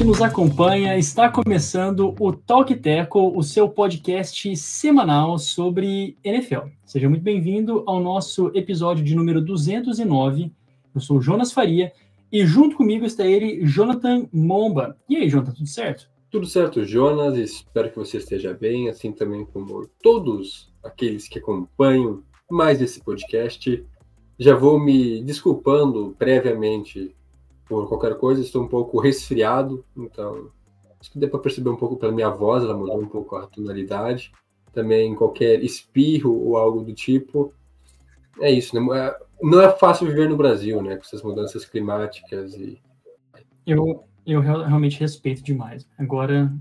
que nos acompanha. Está começando o Talk Teco, o seu podcast semanal sobre NFL. Seja muito bem-vindo ao nosso episódio de número 209. Eu sou Jonas Faria e junto comigo está ele, Jonathan Momba. E aí, Jonathan, tudo certo? Tudo certo, Jonas. Espero que você esteja bem, assim também como todos aqueles que acompanham mais esse podcast. Já vou me desculpando previamente por qualquer coisa, estou um pouco resfriado, então acho que deu para perceber um pouco pela minha voz, ela mudou um pouco a tonalidade. Também qualquer espirro ou algo do tipo. É isso, né? Não é fácil viver no Brasil, né? Com essas mudanças climáticas e. Eu, eu realmente respeito demais. Agora,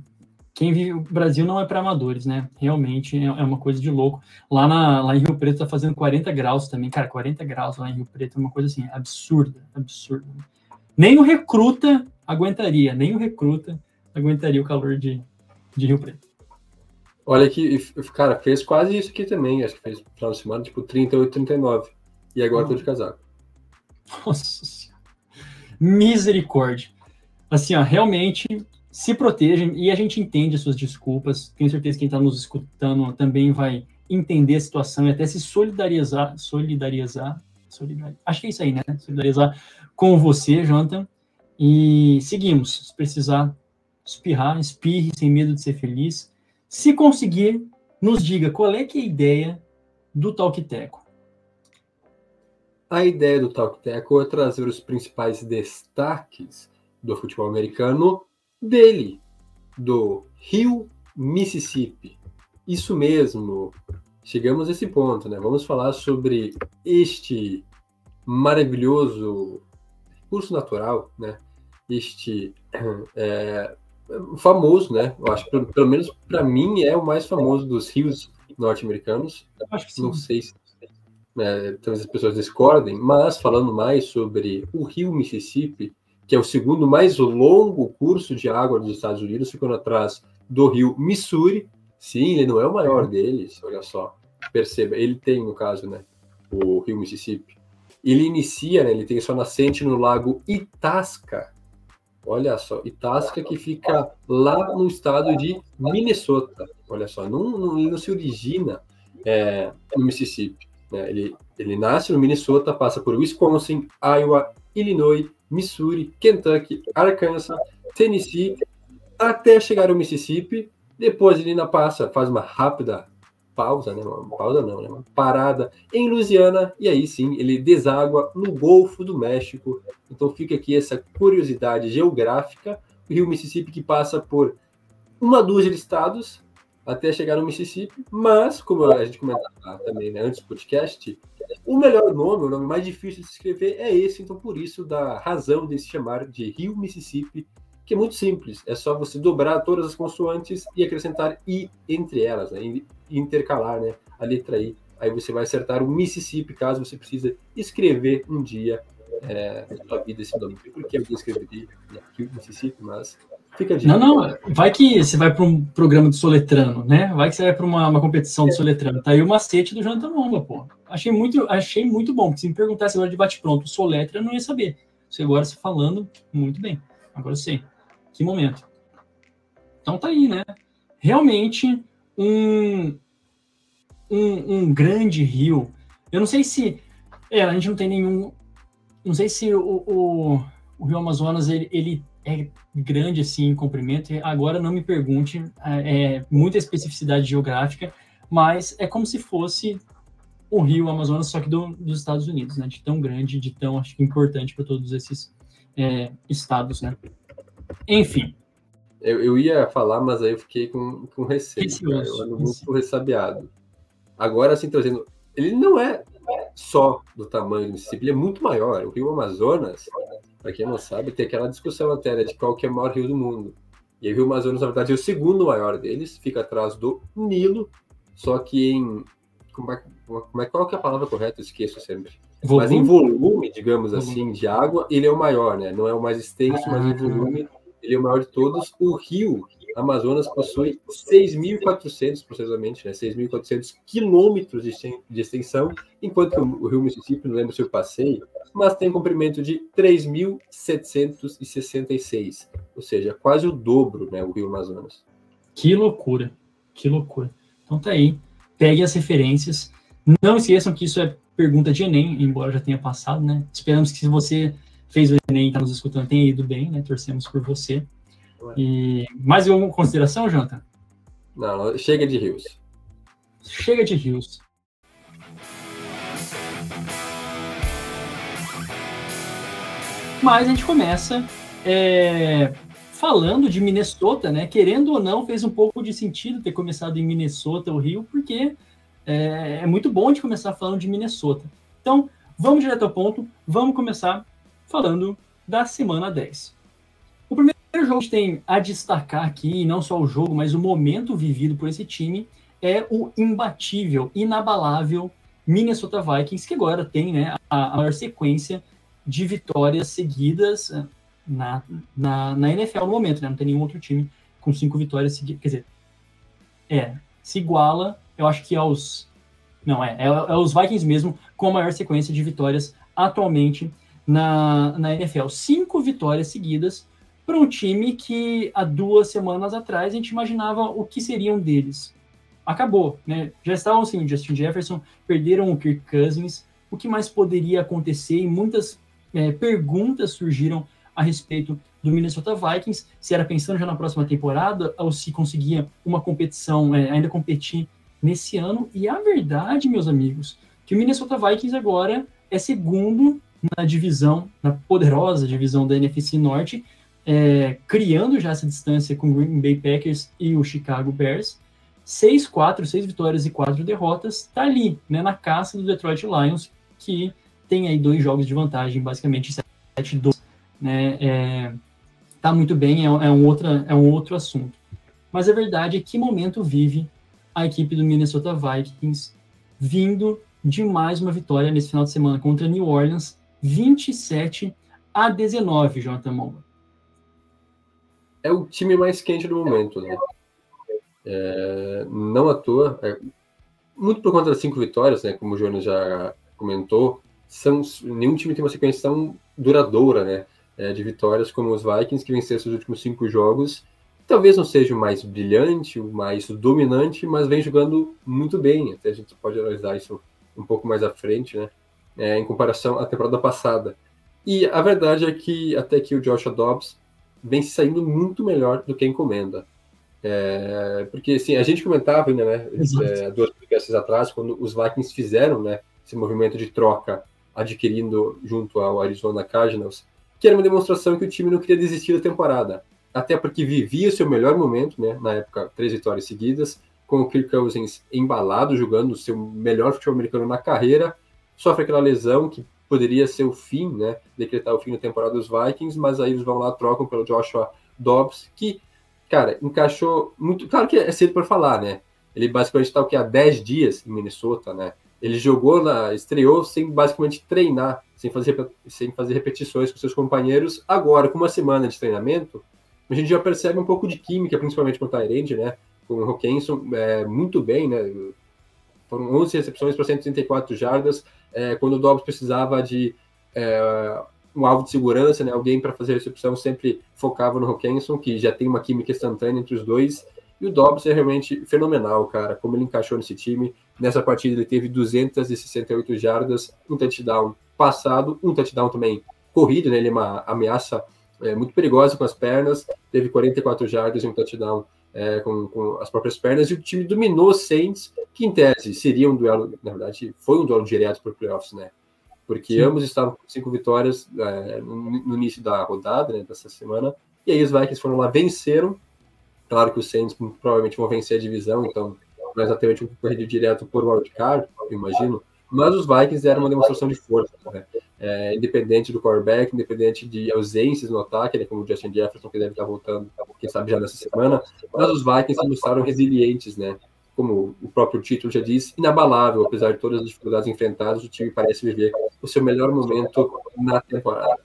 quem vive o Brasil não é para amadores, né? Realmente é, é uma coisa de louco. Lá, na, lá em Rio Preto tá fazendo 40 graus também. Cara, 40 graus lá em Rio Preto é uma coisa assim, absurda, absurda. Nem o recruta aguentaria, nem o recruta aguentaria o calor de, de Rio Preto. Olha que, cara, fez quase isso aqui também. Acho que fez no final de semana, tipo 38, 39. E agora tô de casaco. Nossa senhora. Misericórdia. Assim, ó, realmente se protejam e a gente entende as suas desculpas. Tenho certeza que quem está nos escutando também vai entender a situação e até se solidarizar, solidarizar, solidarizar acho que é isso aí, né? Solidarizar com você, Jonathan. E seguimos. Se precisar espirrar, espirre sem medo de ser feliz. Se conseguir, nos diga qual é é a ideia do Talk Teco. A ideia do Talk Teco é trazer os principais destaques do futebol americano dele, do Rio, Mississippi. Isso mesmo. Chegamos a esse ponto, né? Vamos falar sobre este maravilhoso recurso natural, né? Este é, famoso, né? Eu acho que pelo, pelo menos para mim é o mais famoso dos rios norte-americanos. Não sei se é, talvez as pessoas discordem, mas falando mais sobre o rio Mississippi, que é o segundo mais longo curso de água dos Estados Unidos, ficando atrás do rio Missouri. Sim, ele não é o maior deles, olha só. Perceba, ele tem, no caso, né, o rio Mississippi. Ele inicia, né, ele tem sua nascente no lago Itasca. Olha só, Itasca que fica lá no estado de Minnesota. Olha só, não, não, não se origina é, no Mississippi. Né? Ele, ele nasce no Minnesota, passa por Wisconsin, Iowa, Illinois, Missouri, Kentucky, Arkansas, Tennessee, até chegar ao Mississippi. Depois ele ainda passa, faz uma rápida pausa, né? Uma pausa não, né? Uma parada em Louisiana e aí sim ele deságua no Golfo do México. Então fica aqui essa curiosidade geográfica. O rio Mississippi que passa por uma dúzia de estados até chegar no Mississippi, mas como a gente comentava também né, antes do podcast, o melhor nome, o nome mais difícil de se escrever é esse, então por isso da razão de se chamar de Rio Mississippi, que é muito simples, é só você dobrar todas as consoantes e acrescentar i entre elas, né, intercalar, né, a letra i. Aí você vai acertar o Mississippi, caso você precise escrever um dia é, na sua vida esse nome. Porque eu escreveria né, Rio Mississippi, mas Fica de não, não, vai que você vai para um programa de soletrano, né? Vai que você vai para uma, uma, competição de soletrano. Tá aí o macete do Jonathan Momba, pô. Achei muito, achei muito bom, porque se me perguntasse agora de bate-pronto soletra, eu não ia saber. Você agora se falando, muito bem. Agora eu sei. Que momento. Então tá aí, né? Realmente um, um, um grande rio. Eu não sei se. É, a gente não tem nenhum. Não sei se o, o, o Rio Amazonas ele, ele é grande assim em comprimento. Agora não me pergunte, é, é muita especificidade geográfica, mas é como se fosse o Rio Amazonas, só que do, dos Estados Unidos, né? De tão grande, de tão acho importante para todos esses é, estados, né? Enfim. Eu, eu, ia falar, mas aí eu fiquei com, com receio. Eu ando muito ressabiado. Agora, assim, trazendo. Ele não é só do tamanho do Mississippi, ele é muito maior. O Rio Amazonas para quem não sabe, tem aquela discussão até né, de qual que é o maior rio do mundo. E o Rio Amazonas, na verdade, é o segundo maior deles, fica atrás do Nilo, só que em. Como é, como é, qual que é a palavra correta? Eu esqueço sempre. Volume? Mas em volume, digamos volume. assim, de água, ele é o maior, né? Não é o mais extenso, ah, mas em volume, ele é o maior de todos. O rio Amazonas possui 6.400, precisamente, né, 6.400 quilômetros de, extensão, enquanto o rio Mississippi, não lembro se eu passei, mas tem um comprimento de 3.766, ou seja, quase o dobro, né, o rio Amazonas. Que loucura, que loucura. Então tá aí, peguem as referências. Não esqueçam que isso é pergunta de Enem, embora já tenha passado, né? Esperamos que se você fez o Enem e está nos escutando tenha ido bem, né? Torcemos por você. E mais alguma consideração, Jonathan? Não, chega de rios. Chega de rios. Mas a gente começa é, falando de Minnesota, né? Querendo ou não, fez um pouco de sentido ter começado em Minnesota, o Rio, porque é, é muito bom de começar falando de Minnesota. Então, vamos direto ao ponto, vamos começar falando da semana 10. O primeiro jogo que tem a destacar aqui, não só o jogo, mas o momento vivido por esse time, é o imbatível, inabalável Minnesota Vikings, que agora tem né, a, a maior sequência de vitórias seguidas eh, na, na, na NFL no momento, né? Não tem nenhum outro time com cinco vitórias seguidas. Quer dizer, é, se iguala, eu acho que aos. Não, é, é, é os Vikings mesmo com a maior sequência de vitórias atualmente na, na NFL. Cinco vitórias seguidas para um time que há duas semanas atrás a gente imaginava o que seriam deles. Acabou, né? Já estavam sem o Justin Jefferson, perderam o Kirk Cousins. O que mais poderia acontecer? E muitas é, perguntas surgiram a respeito do Minnesota Vikings, se era pensando já na próxima temporada ou se conseguia uma competição, é, ainda competir nesse ano. E a verdade, meus amigos, que o Minnesota Vikings agora é segundo na divisão, na poderosa divisão da NFC Norte, é, criando já essa distância com o Green Bay Packers e o Chicago Bears. 6-4, 6 vitórias e 4 derrotas, está ali, né, na caça do Detroit Lions, que tem aí dois jogos de vantagem, basicamente 7-2. Né, é, tá muito bem, é, é, um outra, é um outro assunto. Mas a verdade é que momento vive a equipe do Minnesota Vikings vindo de mais uma vitória nesse final de semana contra New Orleans, 27 a 19, Jonathan Momba. É o time mais quente do momento, né? É, não à toa, é, muito por conta das cinco vitórias, né? Como o Jonas já comentou, são, nenhum time tem uma sequência tão duradoura, né? É, de vitórias como os Vikings, que venceram seus últimos cinco jogos. Talvez não seja o mais brilhante, o mais dominante, mas vem jogando muito bem. Até a gente pode analisar isso um pouco mais à frente, né? É, em comparação à temporada passada. E a verdade é que até que o Joshua Dobbs vem saindo muito melhor do que a encomenda. É, porque assim, a gente comentava ainda, né, é, duas podcasts atrás, quando os Vikings fizeram né, esse movimento de troca, adquirindo junto ao Arizona Cardinals, que era uma demonstração que o time não queria desistir da temporada. Até porque vivia o seu melhor momento, né, na época, três vitórias seguidas, com o Kirk Cousins embalado, jogando o seu melhor futebol americano na carreira, sofre aquela lesão que poderia ser o fim, né? Decretar o fim da temporada dos Vikings, mas aí eles vão lá, trocam pelo Joshua Dobbs, que, cara, encaixou muito. Claro que é cedo para falar, né? Ele basicamente está o que há 10 dias em Minnesota, né? Ele jogou na. estreou sem basicamente treinar, sem fazer, sem fazer repetições com seus companheiros. Agora, com uma semana de treinamento, a gente já percebe um pouco de química, principalmente com o Tyrande, né? Com o Hawkinson, é, muito bem, né? Foram 11 recepções para 134 jardas, é, quando o Dobbs precisava de é, um alvo de segurança, né, alguém para fazer a recepção, sempre focava no Hawkinson, que já tem uma química instantânea entre os dois. E o Dobbs é realmente fenomenal, cara, como ele encaixou nesse time. Nessa partida ele teve 268 jardas, um touchdown passado, um touchdown também corrido, né? Ele é uma ameaça é, muito perigosa com as pernas, teve 44 jardas e um touchdown é, com, com, as próprias pernas, e o time dominou Saints, que em tese seria um duelo, na verdade, foi um duelo direto para playoffs, né? Porque Sim. ambos estavam com cinco vitórias é, no, no, início da rodada, né, dessa semana, e aí os Vikings foram lá, venceram. Claro que os Saints provavelmente vão vencer a divisão, então não é exatamente um corrido direto por wildcard, eu imagino, mas os Vikings deram uma demonstração de força, né? É, independente do quarterback, independente de ausências no ataque, né, como o Justin Jefferson, que deve estar voltando, quem sabe já nessa semana, mas os Vikings se mostraram resilientes, né? Como o próprio título já diz, inabalável, apesar de todas as dificuldades enfrentadas, o time parece viver o seu melhor momento na temporada.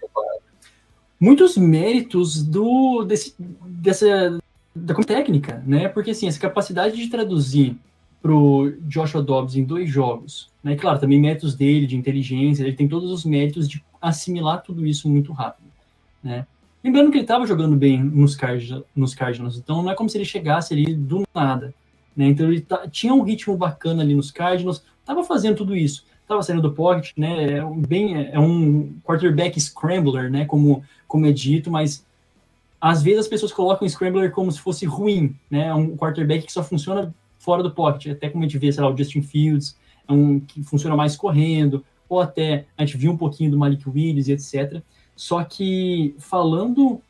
Muitos méritos do desse, dessa da técnica, né? Porque assim, essa capacidade de traduzir para o Joshua Dobbs em dois jogos, né? Claro, também méritos dele de inteligência, ele tem todos os méritos de assimilar tudo isso muito rápido, né? Lembrando que ele estava jogando bem nos, nos Cardinals, então não é como se ele chegasse ali do nada, né? Então ele tinha um ritmo bacana ali nos Cardinals, estava fazendo tudo isso, estava saindo do pocket, né? É um, bem, é um quarterback scrambler, né? Como, como é dito, mas às vezes as pessoas colocam o Scrambler como se fosse ruim, né? É um quarterback que só funciona fora do pocket, até como a gente vê, sei lá, o Justin Fields, é um que funciona mais correndo, ou até a gente viu um pouquinho do Malik Willis e etc. Só que falando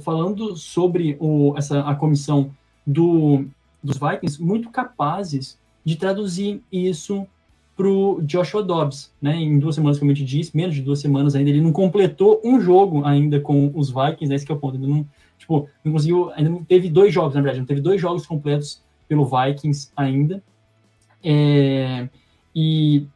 falando sobre o, essa, a comissão do, dos Vikings, muito capazes de traduzir isso para o Joshua Dobbs, né? Em duas semanas, como a gente disse, menos de duas semanas ainda, ele não completou um jogo ainda com os Vikings, né? Esse é o ponto. Não, tipo, não conseguiu, ainda não teve dois jogos, na verdade, não teve dois jogos completos pelo Vikings ainda. É, e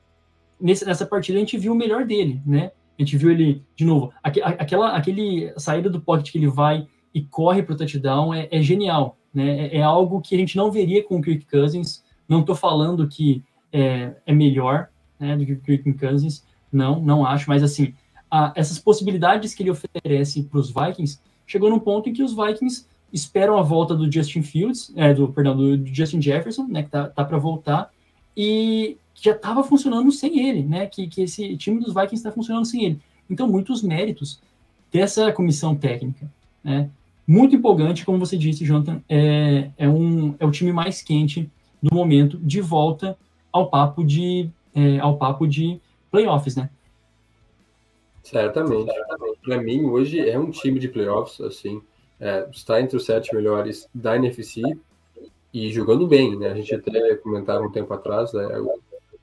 nessa partida a gente viu o melhor dele, né? A gente viu ele, de novo, aqu, aquela aquele saída do pocket que ele vai e corre para o touchdown é, é genial, né? É, é, algo que a gente não veria com o Kirk Cousins. Não estou falando que é, é melhor né, do que o Kirk Cousins. Não, não acho, mas assim, a, essas possibilidades que ele oferece para os Vikings chegou num ponto em que os Vikings esperam a volta do Justin Fields, é, do perdão, do Justin Jefferson, né, que tá, tá para voltar, e já estava funcionando sem ele, né, que, que esse time dos Vikings está funcionando sem ele. Então, muitos méritos dessa comissão técnica, né, muito empolgante, como você disse, Jonathan, é, é, um, é o time mais quente do momento, de volta ao papo de, é, ao papo de playoffs, né? Certamente. Para mim, hoje é um time de playoffs, assim, é, está entre os sete melhores da NFC e jogando bem, né? A gente até comentava um tempo atrás, né?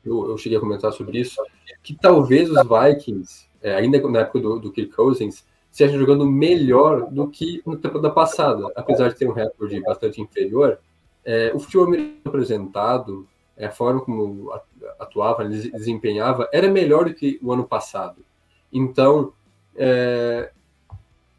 eu, eu, cheguei a comentar sobre isso, que talvez os Vikings, é, ainda na época do, do Kirk Cousins, estejam jogando melhor do que no temporada passada, apesar de ter um recorde bastante inferior. É, o futebol apresentado é, a forma como atuava, desempenhava, era melhor do que o ano passado. Então, é,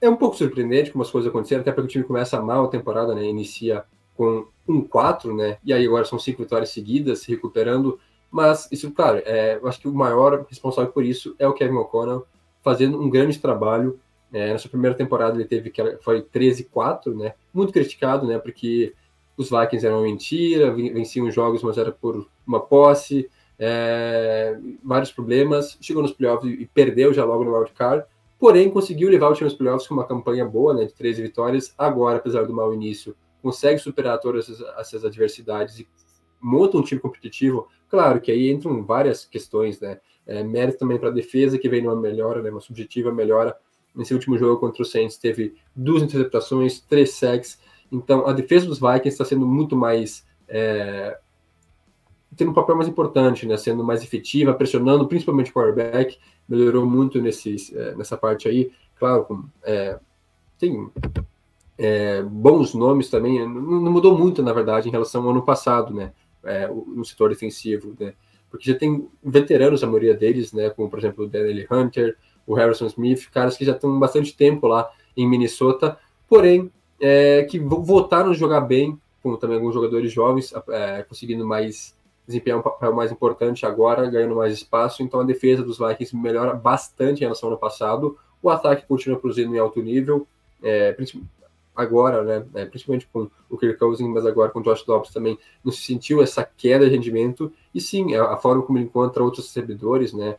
é um pouco surpreendente como as coisas aconteceram, até porque o time começa mal a temporada, né? Inicia com um 4, né? E aí agora são cinco vitórias seguidas, se recuperando. Mas isso, claro, é, eu acho que o maior responsável por isso é o Kevin O'Connell, fazendo um grande trabalho. É, na sua primeira temporada ele teve que foi 13-4, né? Muito criticado, né? Porque os Vikings eram mentira, venciam jogos, mas era por uma posse, é, vários problemas. Chegou nos playoffs e perdeu já logo no wildcard, porém conseguiu levar o time nos playoffs com uma campanha boa, né, de 13 vitórias. Agora, apesar do mau início, consegue superar todas essas, essas adversidades e monta um time competitivo. Claro que aí entram várias questões, né? É, mérito também para a defesa, que vem numa melhora, né, uma subjetiva melhora. Nesse último jogo contra o Saints, teve duas interceptações, três sacks então, a defesa dos Vikings está sendo muito mais. É, tendo um papel mais importante, né? Sendo mais efetiva, pressionando principalmente o quarterback. Melhorou muito nesse, é, nessa parte aí. Claro, com, é, tem é, bons nomes também. Não, não, mudou muito, na verdade, em relação ao ano passado, né? É, no setor defensivo, né? Porque já tem veteranos, a maioria deles, né? Como, por exemplo, o Daniel Hunter, o Harrison Smith, caras que já estão bastante tempo lá em Minnesota. Porém, é, que voltaram a jogar bem, como também alguns jogadores jovens, é, conseguindo mais desempenhar um papel mais importante agora, ganhando mais espaço. Então a defesa dos Vikings melhora bastante em relação ao ano passado. O ataque continua produzindo em alto nível, é, agora, né, é, principalmente com o Kirk Cousins, mas agora com o Josh Dobbs também, não se sentiu essa queda de rendimento. E sim, a, a forma como ele encontra outros recebedores, né,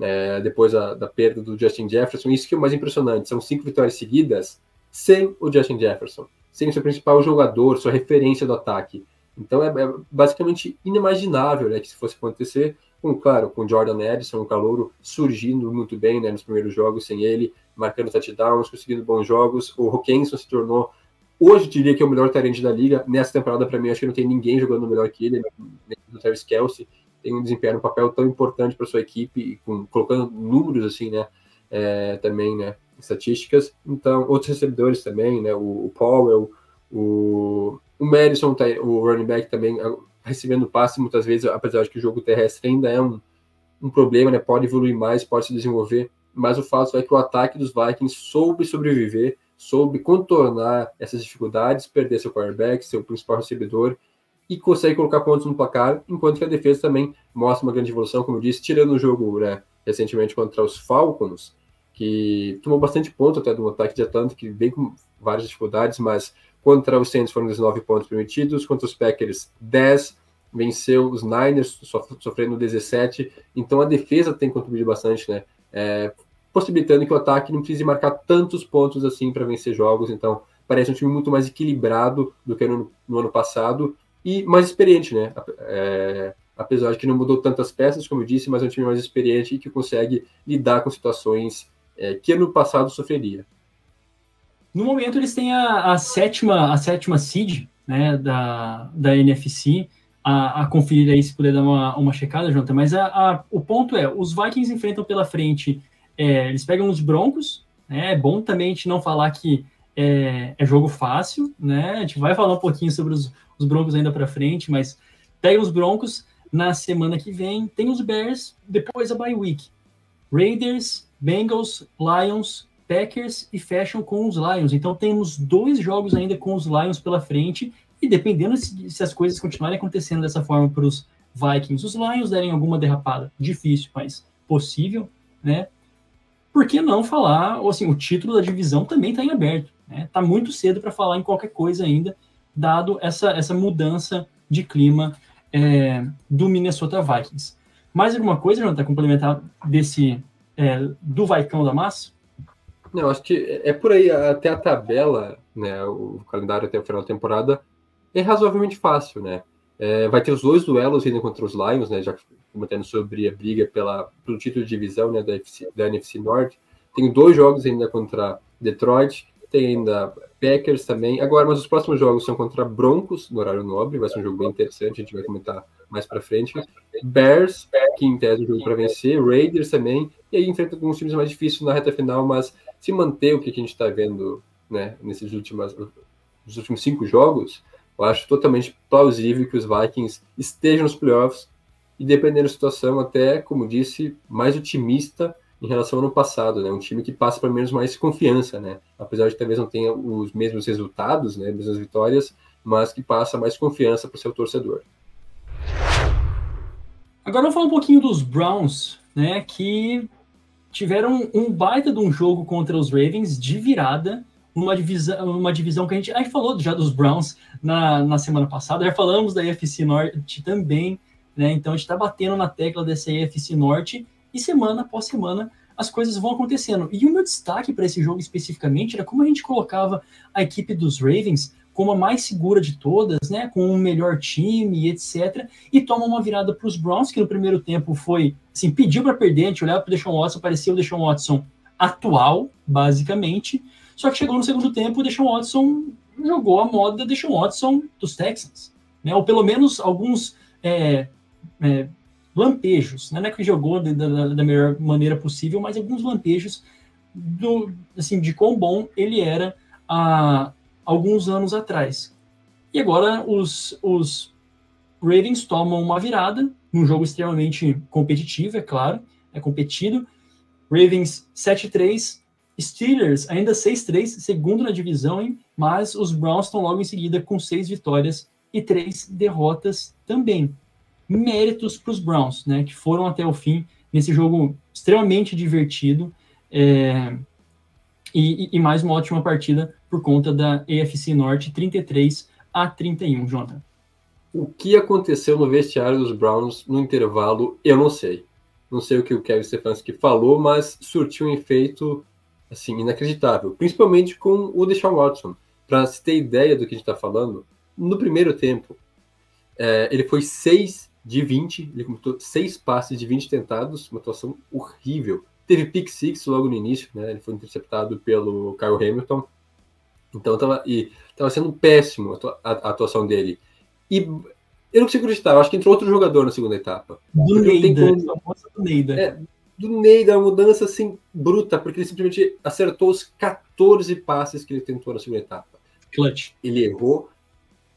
é, depois a, da perda do Justin Jefferson, isso que é o mais impressionante. São cinco vitórias seguidas sem o Justin Jefferson, sem o seu principal jogador, sua referência do ataque. Então é, é basicamente inimaginável né, que isso fosse acontecer, com, claro, com Jordan Edison, o calouro, surgindo muito bem né, nos primeiros jogos sem ele, marcando touchdowns, conseguindo bons jogos. O Hawkinson se tornou, hoje diria que é o melhor talento da liga. Nessa temporada, para mim, acho que não tem ninguém jogando melhor que ele, o Travis Kelsey. Tem um desempenho, um papel tão importante para sua equipe, com, colocando números assim, né? É, também, né? estatísticas. Então, outros recebedores também, né? O, o Powell, o, o Madison, tá, o running back também recebendo passe muitas vezes, apesar de que o jogo terrestre ainda é um, um problema, né? Pode evoluir mais, pode se desenvolver. Mas o fato é que o ataque dos Vikings soube sobreviver soube contornar essas dificuldades, perder seu quarterback, seu principal recebedor e consegue colocar pontos no placar, enquanto que a defesa também mostra uma grande evolução, como eu disse, tirando o jogo né, recentemente contra os Falcons, que tomou bastante ponto até do ataque de Atlanta, que vem com várias dificuldades, mas contra os Saints foram 19 pontos permitidos, contra os Packers 10, venceu os Niners sofrendo 17, então a defesa tem contribuído bastante, né? É, possibilitando que o ataque não precise marcar tantos pontos assim para vencer jogos, então parece um time muito mais equilibrado do que no, no ano passado e mais experiente, né? É, apesar de que não mudou tantas peças, como eu disse, mas é um time mais experiente e que consegue lidar com situações é, que ano passado sofreria. No momento eles têm a, a sétima a sétima seed né, da, da NFC a, a, conferir aí se puder dar uma, uma checada, Jonathan. Mas a, a, o ponto é, os Vikings enfrentam pela frente, é, eles pegam os Broncos, né, é bom também a gente não falar que é, é, jogo fácil, né? A gente vai falar um pouquinho sobre os, os Broncos ainda para frente, mas pega os Broncos na semana que vem, tem os Bears, depois a bye week. Raiders, Bengals, Lions, Packers e fecham com os Lions. Então temos dois jogos ainda com os Lions pela frente e dependendo se, se as coisas continuarem acontecendo dessa forma para os Vikings, os Lions derem alguma derrapada, difícil, mas possível, né? Por que não falar, assim, o título da divisão também está em aberto, né? Tá muito cedo para falar em qualquer coisa ainda, dado essa, essa mudança de clima é, do Minnesota Vikings. Mais alguma coisa, Jonathan, complementar desse é, do Vaicão da Massa? Não, acho que é por aí, até a tabela, né, o calendário até o final da temporada, é razoavelmente fácil, né? É, vai ter os dois duelos ainda contra os Lions, né? Já comentando sobre a briga pela, pelo título de divisão né, da, NFC, da NFC Norte. Tem dois jogos ainda contra Detroit, tem ainda Packers também. Agora, mas os próximos jogos são contra Broncos, no horário nobre, vai ser um jogo bem interessante, a gente vai comentar mais para frente. Bears, que em tese é um jogo para vencer, Raiders também, e aí enfrenta alguns times mais difíceis na reta final, mas se manter o que a gente está vendo né, nesses últimos, nos últimos cinco jogos, eu acho totalmente plausível que os Vikings estejam nos playoffs e, dependendo da situação, até, como disse, mais otimista em relação ao ano passado, né? Um time que passa pelo menos mais confiança, né? Apesar de talvez não tenha os mesmos resultados, né? As mesmas vitórias, mas que passa mais confiança para o seu torcedor. Agora vamos falar um pouquinho dos Browns, né? Que tiveram um baita de um jogo contra os Ravens de virada uma divisão, uma divisão que a gente, a gente falou já dos Browns na, na semana passada, já falamos da EFC Norte também, né? Então a gente está batendo na tecla dessa EFC Norte e semana após semana as coisas vão acontecendo. E o meu destaque para esse jogo especificamente era como a gente colocava a equipe dos Ravens como a mais segura de todas, né? Com o melhor time, etc. E toma uma virada para os Browns, que no primeiro tempo foi assim, pediu para perder, a gente olhava para o Deshaun Watson, parecia o Deshaun Watson atual, basicamente. Só que chegou no segundo tempo, o Deshaun Watson jogou a moda Deshaun Watson dos Texans, né? Ou pelo menos alguns é, é, lampejos, né? não é que jogou da, da, da, melhor maneira possível, mas alguns lampejos do, assim, de quão bom ele era há alguns anos atrás. E agora os, os Ravens tomam uma virada num jogo extremamente competitivo, é claro, é competido. Ravens 7-3, Steelers ainda 6-3, segundo na divisão, hein? mas os Browns estão logo em seguida com seis vitórias e três derrotas também. Méritos para os Browns, né, que foram até o fim nesse jogo extremamente divertido é, e, e, mais uma ótima partida por conta da EFC Norte, 33 a 31, Jonathan. O que aconteceu no vestiário dos Browns no intervalo, eu não sei. Não sei o que o Kevin Stefanski falou, mas surtiu um efeito assim, inacreditável, principalmente com o Deshaun Watson. Para se ter ideia do que a gente está falando, no primeiro tempo, é, ele foi 6 de 20, ele completou 6 passes de 20 tentados, uma atuação horrível. Teve pick six logo no início, né? Ele foi interceptado pelo Kyle Hamilton. Então tava, e, tava sendo péssimo a, atuação dele. E eu não consigo acreditar, eu acho que entrou outro jogador na segunda etapa. Do Neida, como... do Neida. É, do Ney, da mudança assim bruta, porque ele simplesmente acertou os 14 passes que ele tentou na segunda etapa. Clutch. Ele errou,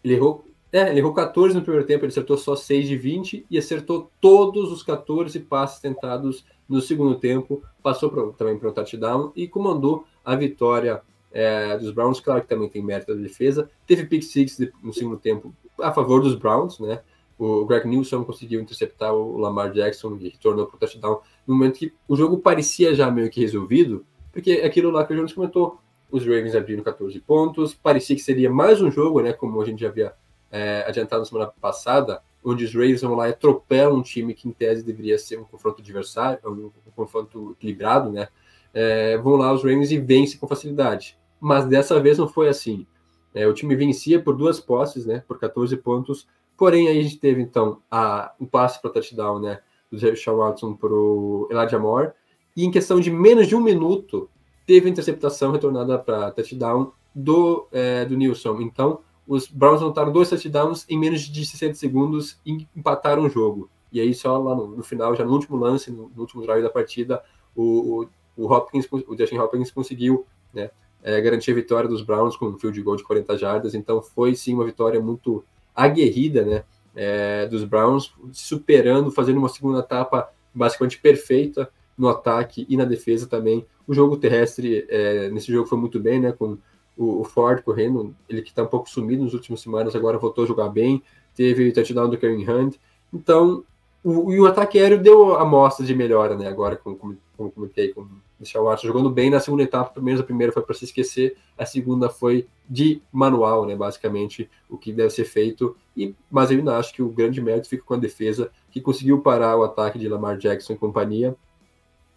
ele errou, é, ele errou 14 no primeiro tempo, ele acertou só 6 de 20 e acertou todos os 14 passes tentados no segundo tempo, passou pra, também para o touchdown e comandou a vitória é, dos Browns, claro que também tem mérito da defesa. Teve pick six no segundo tempo a favor dos Browns, né? O Greg Nilsson conseguiu interceptar o Lamar Jackson e retornou para o touchdown no momento que o jogo parecia já meio que resolvido, porque aquilo lá que o Jones comentou, os Ravens abriram 14 pontos, parecia que seria mais um jogo, né, como a gente já havia é, adiantado na semana passada, onde os Ravens vão lá e atropelam um time que em tese deveria ser um confronto adversário, um confronto equilibrado, né, é, vão lá os Ravens e vencem com facilidade. Mas dessa vez não foi assim. É, o time vencia por duas posses, né, por 14 pontos, porém aí a gente teve então a, um passe para touchdown, né, do Sean Watson para o Elijah Moore, e em questão de menos de um minuto, teve a interceptação retornada para touchdown do, é, do Nilson. Então, os Browns anotaram dois touchdowns em menos de 60 segundos e empataram o jogo. E aí, só lá no, no final, já no último lance, no, no último drive da partida, o, o, o, Hopkins, o Justin Hopkins conseguiu né, é, garantir a vitória dos Browns com um field goal de 40 jardas. Então, foi sim uma vitória muito aguerrida, né? É, dos Browns, superando, fazendo uma segunda etapa basicamente perfeita no ataque e na defesa também. O jogo terrestre é, nesse jogo foi muito bem, né? Com o, o Ford correndo, ele que está um pouco sumido nas últimas semanas, agora voltou a jogar bem. Teve o touchdown do Kevin Hunt. Então, o, e o ataque aéreo deu amostras de melhora, né? Agora, como, como, como comentei, com Michel Watson jogando bem na segunda etapa, pelo menos a primeira foi para se esquecer, a segunda foi de manual, né? Basicamente, o que deve ser feito. E, mas eu ainda acho que o grande mérito fica com a defesa, que conseguiu parar o ataque de Lamar Jackson e companhia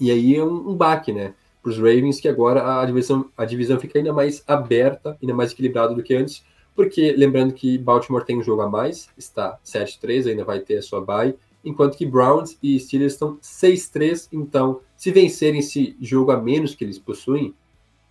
e aí é um, um baque, né? Para os Ravens, que agora a divisão, a divisão fica ainda mais aberta, ainda mais equilibrada do que antes, porque lembrando que Baltimore tem um jogo a mais, está 7-3, ainda vai ter a sua bye, enquanto que Browns e Steelers estão 6-3, então se vencerem esse jogo a menos que eles possuem,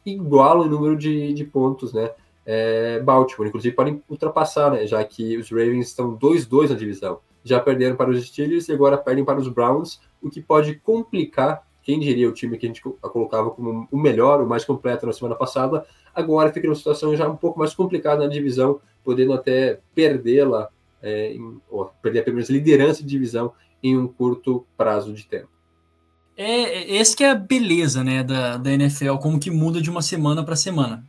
igualam o número de, de pontos, né? É, Baltimore, inclusive podem ultrapassar, né? Já que os Ravens estão 2-2 na divisão. Já perderam para os Steelers e agora perdem para os Browns, o que pode complicar quem diria o time que a gente colocava como o melhor, o mais completo na semana passada, agora fica numa situação já um pouco mais complicada na divisão, podendo até perdê-la, é, ou perder apenas liderança de divisão em um curto prazo de tempo. É, esse que é a beleza né, da, da NFL, como que muda de uma semana para semana.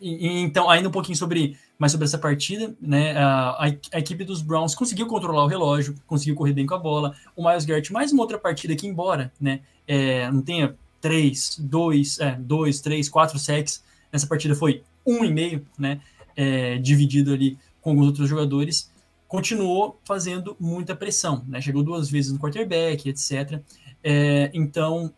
E, então, ainda um pouquinho sobre mais sobre essa partida, né? A, a, equipe dos Browns conseguiu controlar o relógio, conseguiu correr bem com a bola. O Miles Garrett, mais uma outra partida que, embora né, é, não tenha três, dois, é, dois, três, quatro sacks, nessa partida foi um e meio, né? É, dividido ali com alguns outros jogadores, continuou fazendo muita pressão, né? Chegou duas vezes no quarterback, etc. É, então,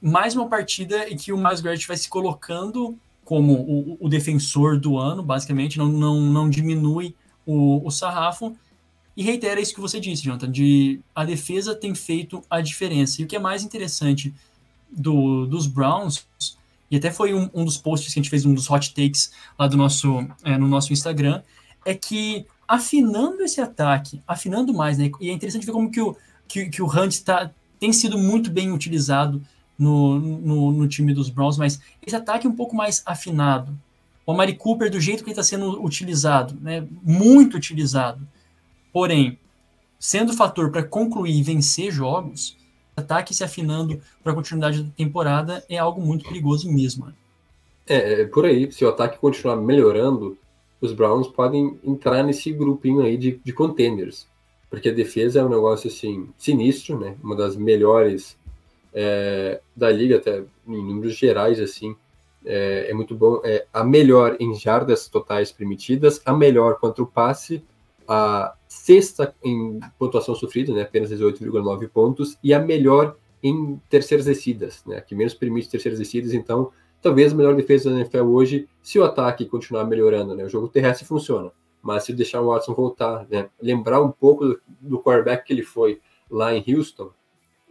mais uma partida em que o Miles Garrett vai se colocando como o, o, defensor do ano, basicamente, não, não, não diminui o, o sarrafo. E reitera isso que você disse, Jonathan, de a defesa tem feito a diferença. E o que é mais interessante do, dos Browns, e até foi um, um, dos posts que a gente fez, um dos hot takes lá do nosso, é, no nosso Instagram, é que afinando esse ataque, afinando mais, né? E é interessante ver como que o, que, que o Hunt tá, tem sido muito bem utilizado no, no, no, time dos Browns, mas esse ataque é um pouco mais afinado. O Amari Cooper, do jeito que ele está sendo utilizado, né, muito utilizado, porém, sendo fator para concluir e vencer jogos, ataque se afinando para a continuidade da temporada é algo muito perigoso mesmo. Né? É, é, por aí, se o ataque continuar melhorando, os Browns podem entrar nesse grupinho aí de, de contenders, porque a defesa é um negócio assim sinistro, né? Uma das melhores é, da liga, até em números gerais, assim, é, é, muito bom. É a melhor em jardas totais permitidas, a melhor contra o passe, a sexta em pontuação sofrida, né, apenas 18,9 pontos, e a melhor em terceiras descidas, né, que menos permite terceiras descidas, então talvez a melhor defesa da NFL hoje, se o ataque continuar melhorando, né, o jogo terrestre funciona, mas se deixar o Watson voltar, né, lembrar um pouco do, do quarterback que ele foi lá em Houston,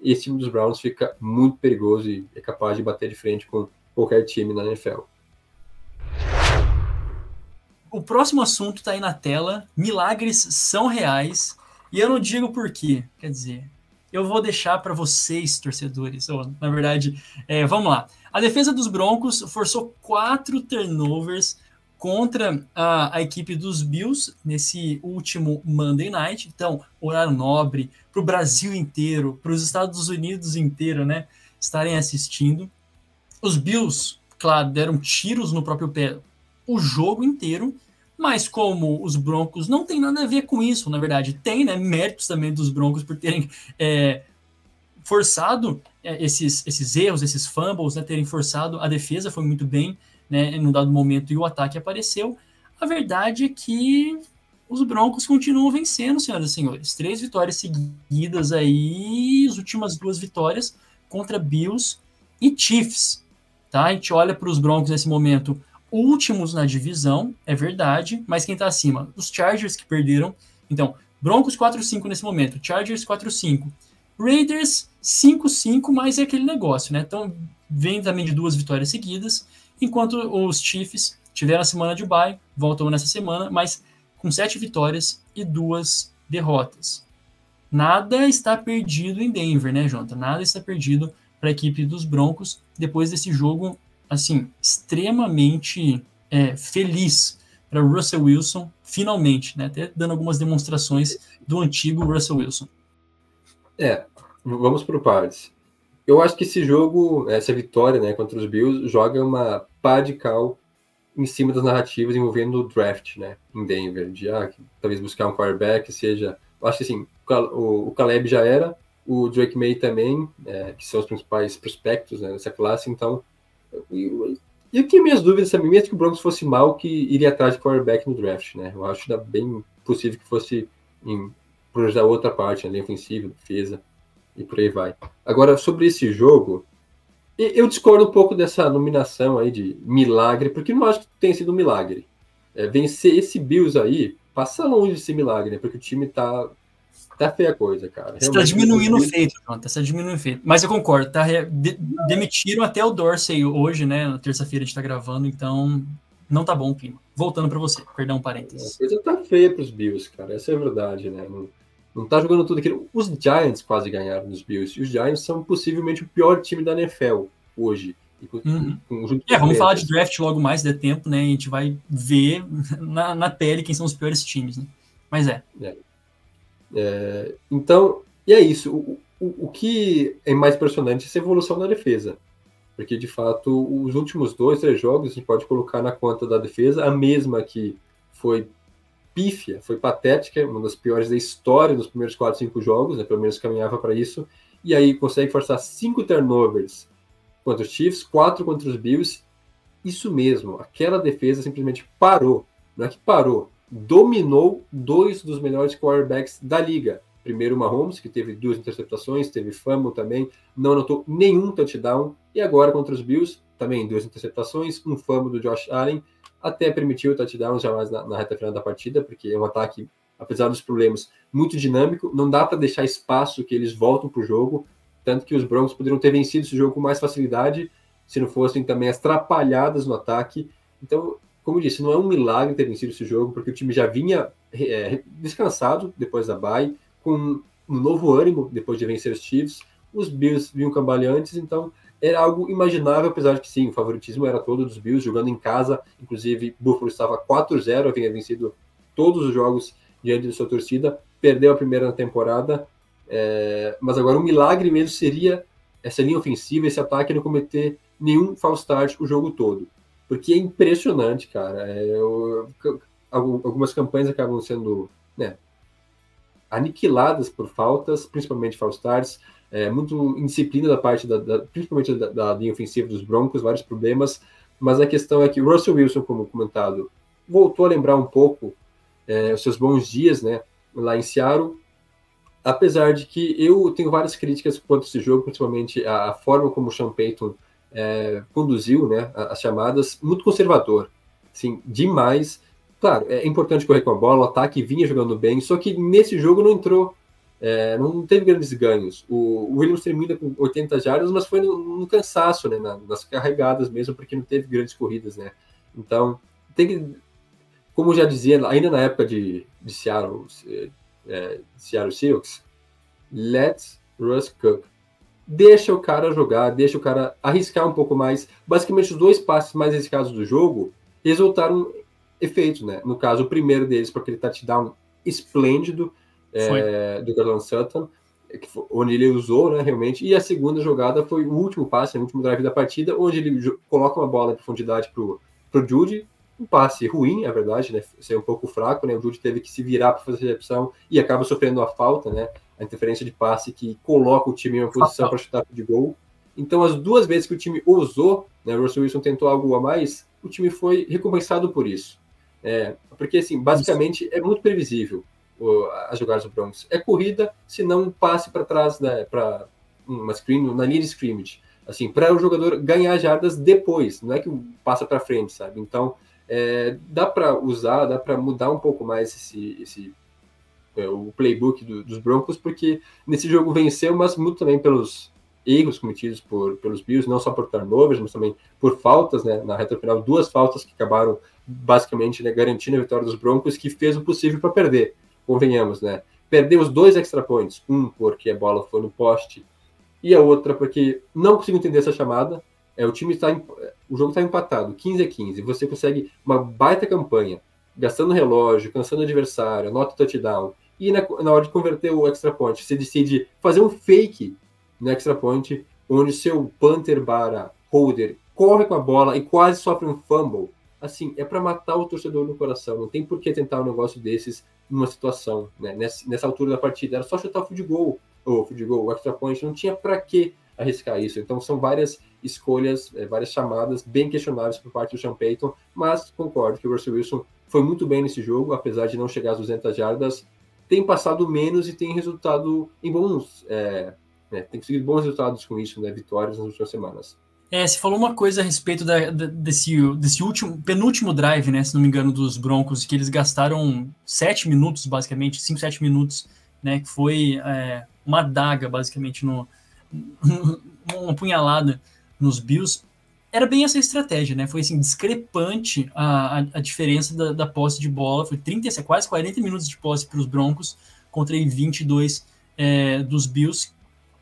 esse time dos Browns fica muito perigoso e é capaz de bater de frente com qualquer time na NFL. O próximo assunto está aí na tela. Milagres são reais. E eu não digo por quê. Quer dizer, eu vou deixar para vocês, torcedores. Ou, na verdade, é, vamos lá. A defesa dos Broncos forçou quatro turnovers contra a, a, equipe dos Bills nesse último Monday Night. Então, horário nobre para o Brasil inteiro, para os Estados Unidos inteiro, né? Estarem assistindo. Os Bills, claro, deram tiros no próprio pé o jogo inteiro, mas como os Broncos não tem nada a ver com isso, na verdade, tem né, méritos também dos Broncos por terem é, forçado é, esses, esses erros, esses fumbles, né, terem forçado, a defesa foi muito bem né, um dado momento e o ataque apareceu. A verdade é que os Broncos continuam vencendo, senhoras e senhores. Três vitórias seguidas aí, as últimas duas vitórias contra Bills e Chiefs. Tá? A gente olha para os Broncos nesse momento, últimos na divisão, é verdade, mas quem está acima? Os Chargers que perderam. Então, Broncos 4-5 nesse momento, Chargers 4-5. Raiders 5-5, mas é aquele negócio, né? Então, vem também de duas vitórias seguidas, enquanto os Chiefs tiveram a semana de bye, voltam nessa semana, mas com sete vitórias e duas derrotas. Nada está perdido em Denver, né, Jonathan? Nada está perdido para a equipe dos Broncos depois desse jogo, assim, extremamente é, feliz para Russell Wilson, finalmente, né? Até dando algumas demonstrações do antigo Russell Wilson. É, vamos por partes. Eu acho que esse jogo, essa vitória, né, contra os Bills, joga uma pá de cal em cima das narrativas envolvendo o draft, né, em Denver, de ah, talvez buscar um quarterback, seja, eu acho que assim, o, Caleb já era, o Drake May também, é, que são os principais prospectos né, nessa classe, então eu, eu tinha minhas dúvidas também, mesmo que o Broncos fosse mal, que iria atrás de quarterback no draft, né, eu acho bem possível que fosse em projetar outra parte, linha ofensiva, defesa, e por aí vai. Agora, sobre esse jogo, eu discordo um pouco dessa nominação aí de milagre, porque não acho que tenha sido um milagre. É, vencer esse Bills aí passa longe de ser milagre, né? Porque o time tá, tá feia a coisa, cara. Você tá diminuindo o feito, Jonathan. Você tá diminuindo o feito. Mas eu concordo, tá? De, demitiram até o Dorsey hoje, né? Na terça-feira a gente tá gravando, então não tá bom o clima. Voltando para você, perdão, um parênteses. A coisa tá feia pros Bills, cara. Essa é a verdade, né? Não, não tá jogando tudo aquilo. Os Giants quase ganharam nos Bills. E os Giants são possivelmente o pior time da NFL hoje. Uhum. é, vamos falar de draft logo mais, der tempo, né? A gente vai ver na, na pele quem são os piores times, né? Mas é. é. é então, e é isso. O, o, o, que é mais impressionante é essa evolução da defesa. Porque, de fato, os últimos dois, três jogos, a gente pode colocar na conta da defesa a mesma que foi pífia, foi patética, uma das piores da história dos primeiros quatro, cinco jogos, né, pelo menos caminhava para isso, e aí consegue forçar cinco turnovers contra os Chiefs, quatro contra os Bills, isso mesmo, aquela defesa simplesmente parou, não é que parou, dominou dois dos melhores quarterbacks da liga. Primeiro o Mahomes, que teve duas interceptações, teve fumble também, não anotou nenhum touchdown, e agora contra os Bills, também duas interceptações, um fumble do Josh Allen, até permitiu o touchdown jamais na, na reta final da partida, porque é um ataque, apesar dos problemas, muito dinâmico. Não dá para deixar espaço que eles voltam para o jogo, tanto que os Broncos poderiam ter vencido esse jogo com mais facilidade se não fossem também as atrapalhadas no ataque. Então, como eu disse, não é um milagre ter vencido esse jogo, porque o time já vinha é, descansado depois da bye, com um novo ânimo depois de vencer os Chiefs. Os Bills vinham cambaleantes, então era algo imaginável, apesar de que sim, o favoritismo era todo dos Bills, jogando em casa, inclusive Buffalo estava 4-0, havia vencido todos os jogos diante de sua torcida, perdeu a primeira na temporada, é, mas agora o um milagre mesmo seria essa linha ofensiva, esse ataque não cometer nenhum false start o jogo todo, porque é impressionante, cara, é, eu, algumas campanhas acabam sendo né, aniquiladas por faltas, principalmente false starts, é, muito indisciplina da parte, da, da principalmente da, da, linha ofensiva dos Broncos, vários problemas, mas a questão é que o Russell Wilson, como comentado, voltou a lembrar um pouco é, os seus bons dias né, lá em Seattle, apesar de que eu tenho várias críticas quanto a esse jogo, principalmente a, a forma como o Sean Payton é, conduziu né, as chamadas, muito conservador, assim, demais. Claro, é importante correr com a bola, o ataque vinha jogando bem, só que nesse jogo não entrou é, não teve grandes ganhos. O, Williams termina com 80 jardas, mas foi no, no cansaço, né, na, nas carregadas mesmo, porque não teve grandes corridas, né. Então, tem que, como já dizia, ainda na época de, de Seattle, é, Seattle Seahawks, let's Russ Cook. Deixa o cara jogar, deixa o cara arriscar um pouco mais. Basicamente, os dois passes mais arriscados do jogo resultaram efeitos, né? No caso, o primeiro deles, para aquele touchdown esplêndido, é, do Gordon Sutton. onde ele usou, né, realmente, e a segunda jogada foi o último passe, o último drive da partida, onde ele coloca uma bola em profundidade pro, pro Judy, um passe ruim, é verdade, né, ser um pouco fraco, né, o Judy teve que se virar para fazer a recepção e acaba sofrendo a falta, né, a interferência de passe que coloca o time em uma posição para chutar de gol. Então, as duas vezes que o time ousou, né, o Russell Wilson tentou algo a mais, o time foi recompensado por isso. É, porque, assim, basicamente é muito previsível o, as jogadas do Broncos. É corrida, se não passe para trás, né, para uma screen, na linha de scrimmage. Assim, para o jogador ganhar jardas depois, não é que passa para frente, sabe? Então, é, dá para usar, dá para mudar um pouco mais esse, esse é, o playbook do, dos Broncos, porque nesse jogo venceu, mas muito também pelos erros cometidos por, pelos Bills, não só por turnovers, mas também por faltas, né, na reta final, duas faltas que acabaram basicamente né, garantindo a vitória dos Broncos, que fez o possível para perder, convenhamos, né. Perdeu os dois extra points, um porque a bola foi no poste, e a outra porque não consigo entender essa chamada, é o time está o jogo está empatado, 15 a 15, você consegue uma baita campanha, gastando relógio, cansando o adversário, nota touchdown, e na, na hora de converter o extra point, você decide fazer um fake no extra point, onde seu punter barra holder corre com a bola e quase sofre um fumble. Assim, é para matar o torcedor no coração. Não tem por que tentar um negócio desses numa situação, né? Nessa, nessa altura da partida. Era só chutar o field goal, ou field goal, o extra point. Não tinha para que arriscar isso. Então, são várias escolhas, é, várias chamadas bem questionáveis por parte do Sean Payton, mas concordo que o Russell Wilson foi muito bem nesse jogo, apesar de não chegar às 200 jardas, tem passado menos e tem resultado em bons. É, né, tem conseguido bons resultados com isso, né, vitórias nas últimas semanas. É, você falou uma coisa a respeito da, da, desse, desse último, penúltimo drive, né, se não me engano, dos Broncos, que eles gastaram sete minutos, basicamente, cinco, sete minutos, né, que foi é, uma daga, basicamente, no, uma punhalada nos Bills era bem essa estratégia, né? Foi assim, discrepante a, a, a diferença da, da, posse de bola. Foi 30, quase 40 minutos de posse para os Broncos contra 22 é, dos Bills.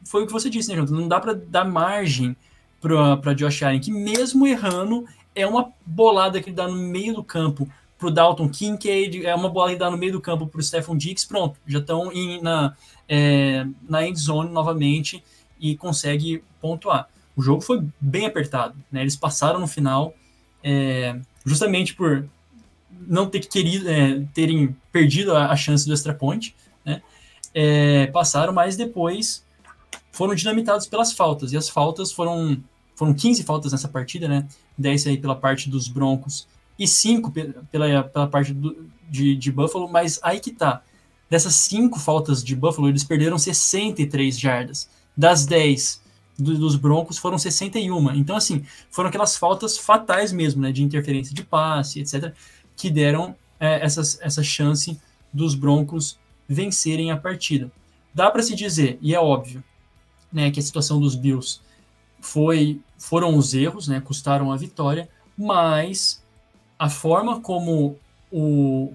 Foi o que você disse, né, Jonathan? Não dá para dar margem para Josh Allen, que mesmo errando, é uma bolada que ele dá no meio do campo para o Dalton Kincaid, é uma bola que dá no meio do campo para o Stephon Diggs, pronto, já estão na, é, na end zone novamente e consegue pontuar o jogo foi bem apertado. Né? Eles passaram no final, é, justamente por não ter querido, é, terem perdido a, a, chance do extra point, né? É, passaram, mas depois foram dinamitados pelas faltas. E as faltas foram, foram 15 faltas nessa partida, né? 10 aí pela parte dos Broncos e 5 pela, pela parte do, de, de Buffalo, mas aí que tá. Dessas 5 faltas de Buffalo, eles perderam 63 jardas. Das 10 do, dos Broncos foram 61. Então, assim, foram aquelas faltas fatais mesmo, né, de interferência de passe, etc., que deram é, essas, essa chance dos Broncos vencerem a partida. Dá para se dizer, e é óbvio, né, que a situação dos Bills foi foram os erros, né, custaram a vitória, mas a forma como o,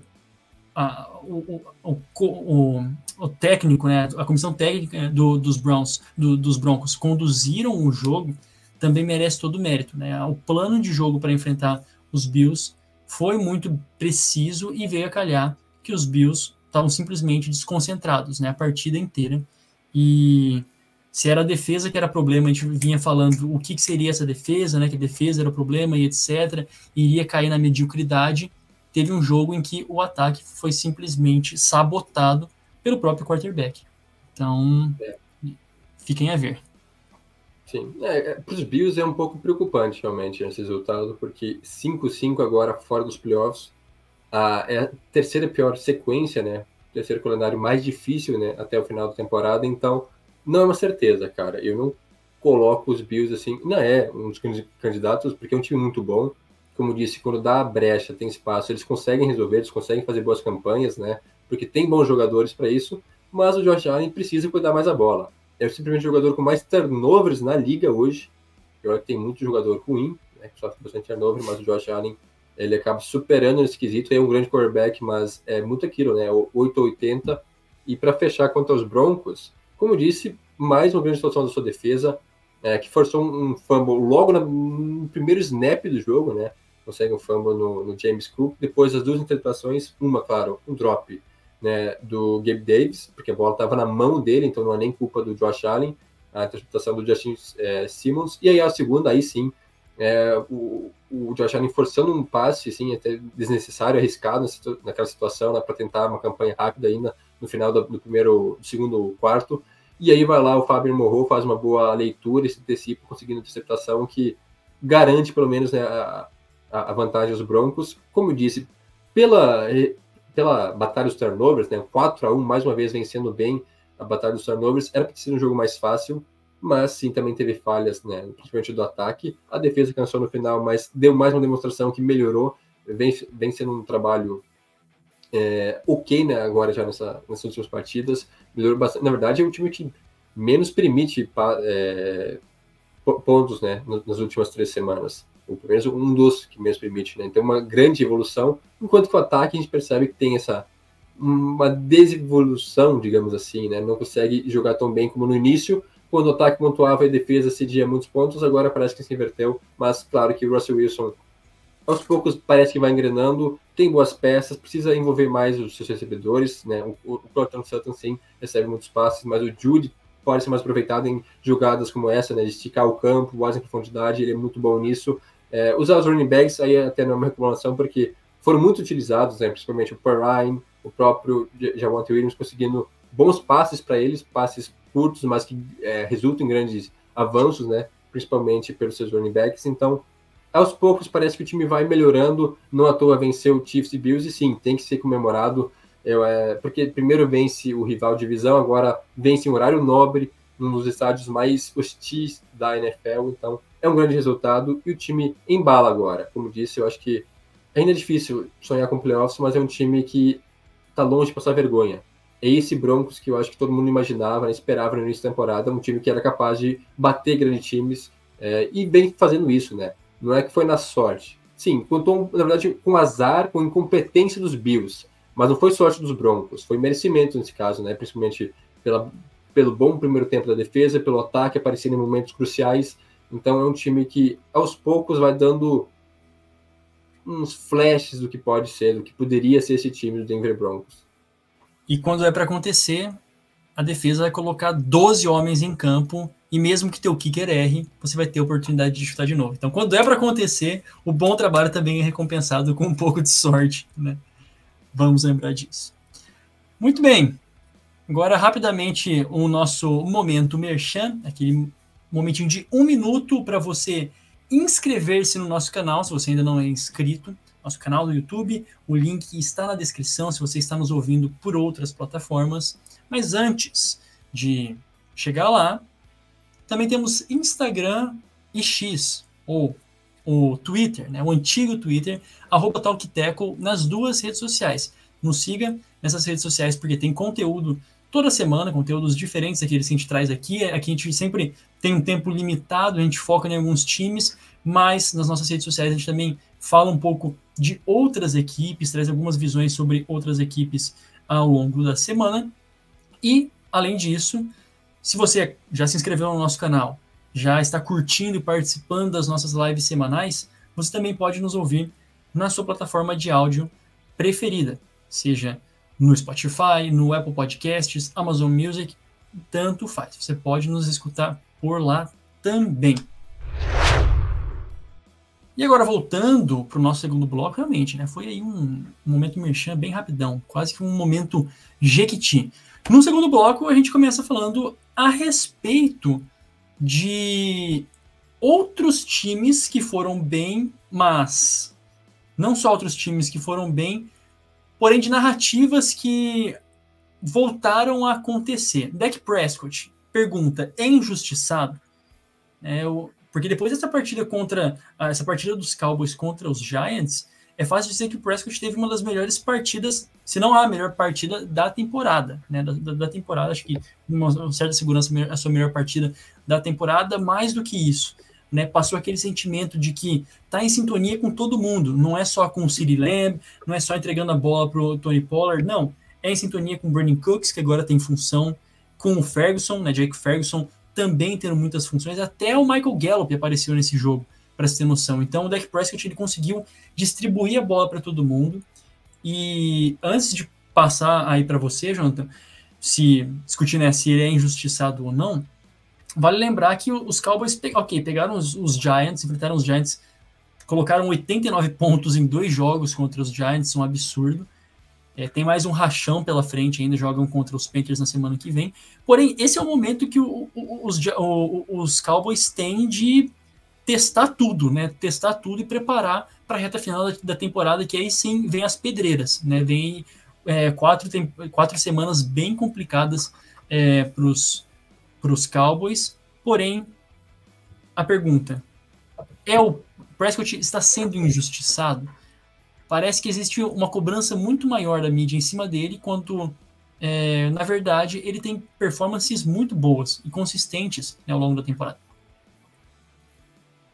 a, o, o, o, o, técnico, né, a comissão técnica do, dos, Browns, do, dos Broncos conduziram o jogo também merece todo o mérito. Né? O plano de jogo para enfrentar os Bills foi muito preciso e veio a calhar que os Bills estavam simplesmente desconcentrados né, a partida inteira. E se era a defesa que era problema, a gente vinha falando o que, que seria essa defesa, né, que a defesa era o problema e etc. Iria cair na mediocridade teve um jogo em que o ataque foi simplesmente sabotado pelo próprio quarterback. Então, é. fiquem a ver. Sim, é, é, para os Bills é um pouco preocupante realmente esse resultado, porque 5-5 agora fora dos playoffs, a, é a terceira pior sequência, né? Terceiro calendário mais difícil, né? Até o final da temporada, então não é uma certeza, cara. Eu não coloco os Bills assim, não é um dos candidatos, porque é um time muito bom, como disse, quando dá a brecha, tem espaço, eles conseguem resolver, eles conseguem fazer boas campanhas, né? Porque tem bons jogadores para isso, mas o Josh Allen precisa cuidar mais a bola. É simplesmente o jogador com mais turnovers na liga hoje. Eu acho que tem muito jogador ruim, né, que sofre bastante turnover, mas o Josh Allen ele acaba superando esse quesito. É um grande quarterback, mas é muito aquilo, né? 880. E para fechar contra os Broncos, como disse, mais uma grande situação da sua defesa, é, que forçou um fumble logo no primeiro snap do jogo, né? consegue um fumble no, no, James Cook. Depois as duas interpretações, uma, claro, um drop né, do Gabe Davis, porque a bola estava na mão dele, então não é nem culpa do Josh Allen, a interceptação do Justin é, Simmons. E aí a segunda, aí sim, é, o, o Josh Allen forçando um passe, assim, até desnecessário, arriscado naquela situação, né, para tentar uma campanha rápida ainda no final do, do primeiro, do segundo quarto. E aí vai lá o Fábio Morro, faz uma boa leitura, esse antecipa, conseguindo interceptação que garante pelo menos né, a, a vantagem aos Broncos. Como eu disse, pela, pela batalha dos turnovers, né, 4 a 1 mais uma vez vencendo bem a batalha dos turnovers, era para ser um jogo mais fácil, mas sim também teve falhas, né, principalmente do ataque. A defesa cansou no final, mas deu mais uma demonstração que melhorou, vem, vem sendo um trabalho é, né, agora já nessa, nessas últimas partidas, melhorou bastante. Na verdade, é o time que menos permite é, pontos, né, nas últimas três semanas. Ou pelo menos um dos que menos permite, né? Então, uma grande evolução, enquanto que o ataque a gente percebe que tem essa uma desevolução, digamos assim, né? Não consegue jogar tão bem como no início, quando o ataque pontuava e a defesa cedia muitos pontos, agora parece que se inverteu, mas claro que o Russell Wilson aos poucos parece que vai engrenando, tem boas peças, precisa envolver mais os seus recebedores, né? O, o Cortland Sutton sim recebe muitos passes, mas o Jude pode ser mais aproveitado em jogadas como essa, né? De esticar o campo, mais em profundidade, ele é muito bom nisso. É, usar os running backs aí até não é uma reclamação, porque foram muito utilizados, né? principalmente o Perrine, o próprio Javante Williams, conseguindo bons passes para eles, passes curtos, mas que é, resultam em grandes avanços, né? principalmente pelos seus running backs. Então, aos poucos parece que o time vai melhorando, não à toa venceu o Chiefs e Bills, e sim, tem que ser comemorado, eu, é, porque primeiro vence o rival de divisão, agora vence em horário nobre, num dos estádios mais hostis da NFL, então é um grande resultado e o time embala agora. Como disse, eu acho que ainda é difícil sonhar com playoffs, mas é um time que está longe de passar vergonha. É esse Broncos que eu acho que todo mundo imaginava, né, esperava no início da temporada, um time que era capaz de bater grandes times é, e vem fazendo isso, né? Não é que foi na sorte. Sim, contou, na verdade, com azar, com incompetência dos Bills, mas não foi sorte dos Broncos, foi merecimento nesse caso, né? Principalmente pela, pelo bom primeiro tempo da defesa, pelo ataque aparecendo em momentos cruciais então é um time que aos poucos vai dando uns flashes do que pode ser, do que poderia ser esse time do Denver Broncos. E quando é para acontecer, a defesa vai colocar 12 homens em campo e mesmo que teu kicker erre, você vai ter oportunidade de chutar de novo. Então, quando é para acontecer, o bom trabalho também é recompensado com um pouco de sorte, né? Vamos lembrar disso. Muito bem. Agora, rapidamente, o nosso momento merchan, aquele momentinho de um minuto para você inscrever-se no nosso canal, se você ainda não é inscrito, nosso canal do YouTube. O link está na descrição se você está nos ouvindo por outras plataformas. Mas antes de chegar lá, também temos Instagram e X, ou o Twitter, né, o antigo Twitter, arroba Talkteco, nas duas redes sociais. Nos siga nessas redes sociais porque tem conteúdo toda semana, conteúdos diferentes daqueles que a gente traz aqui. Aqui a gente sempre tem um tempo limitado, a gente foca em alguns times, mas nas nossas redes sociais a gente também fala um pouco de outras equipes, traz algumas visões sobre outras equipes ao longo da semana. E, além disso, se você já se inscreveu no nosso canal, já está curtindo e participando das nossas lives semanais, você também pode nos ouvir na sua plataforma de áudio preferida, seja no Spotify, no Apple Podcasts, Amazon Music, tanto faz. Você pode nos escutar por lá também. E agora voltando para o nosso segundo bloco, realmente, né? Foi aí um, um momento merchan bem rapidão, quase que um momento jequiti. No segundo bloco, a gente começa falando a respeito de outros times que foram bem, mas não só outros times que foram bem, porém de narrativas que voltaram a acontecer. Dak Prescott pergunta: é injustiçado? É, eu, porque depois dessa partida contra essa partida dos Cowboys contra os Giants, é fácil dizer que o Prescott teve uma das melhores partidas, se não a melhor partida da temporada, né? Da, da, da temporada, acho que uma certa segurança a sua melhor partida da temporada, mais do que isso né, passou aquele sentimento de que tá em sintonia com todo mundo, não é só com o City Lamb, não é só entregando a bola para o Tony Pollard, não, é em sintonia com o Burning Cooks, que agora tem função, com o Ferguson, né, Jake Ferguson, também tendo muitas funções, até o Michael Gallup apareceu nesse jogo, para você ter noção. Então o Dak Prescott ele conseguiu distribuir a bola para todo mundo, e antes de passar aí para você, Jonathan, se discutir né, se ele é injustiçado ou não, vale lembrar que os Cowboys, ok, pegaram os, os Giants, enfrentaram os Giants, colocaram 89 pontos em dois jogos contra os Giants, um absurdo. É, tem mais um rachão pela frente ainda, jogam contra os Panthers na semana que vem. Porém, esse é o momento que o, o, os, o, os Cowboys têm de testar tudo, né? Testar tudo e preparar para a reta final da, da, temporada, que aí sim vem as pedreiras, né? Vem é, quatro, tem, quatro semanas bem complicadas é, para os Cowboys. Porém, a pergunta: é o Prescott está sendo injustiçado? Parece que existe uma cobrança muito maior da mídia em cima dele, quanto, é, na verdade, ele tem performances muito boas e consistentes né, ao longo da temporada.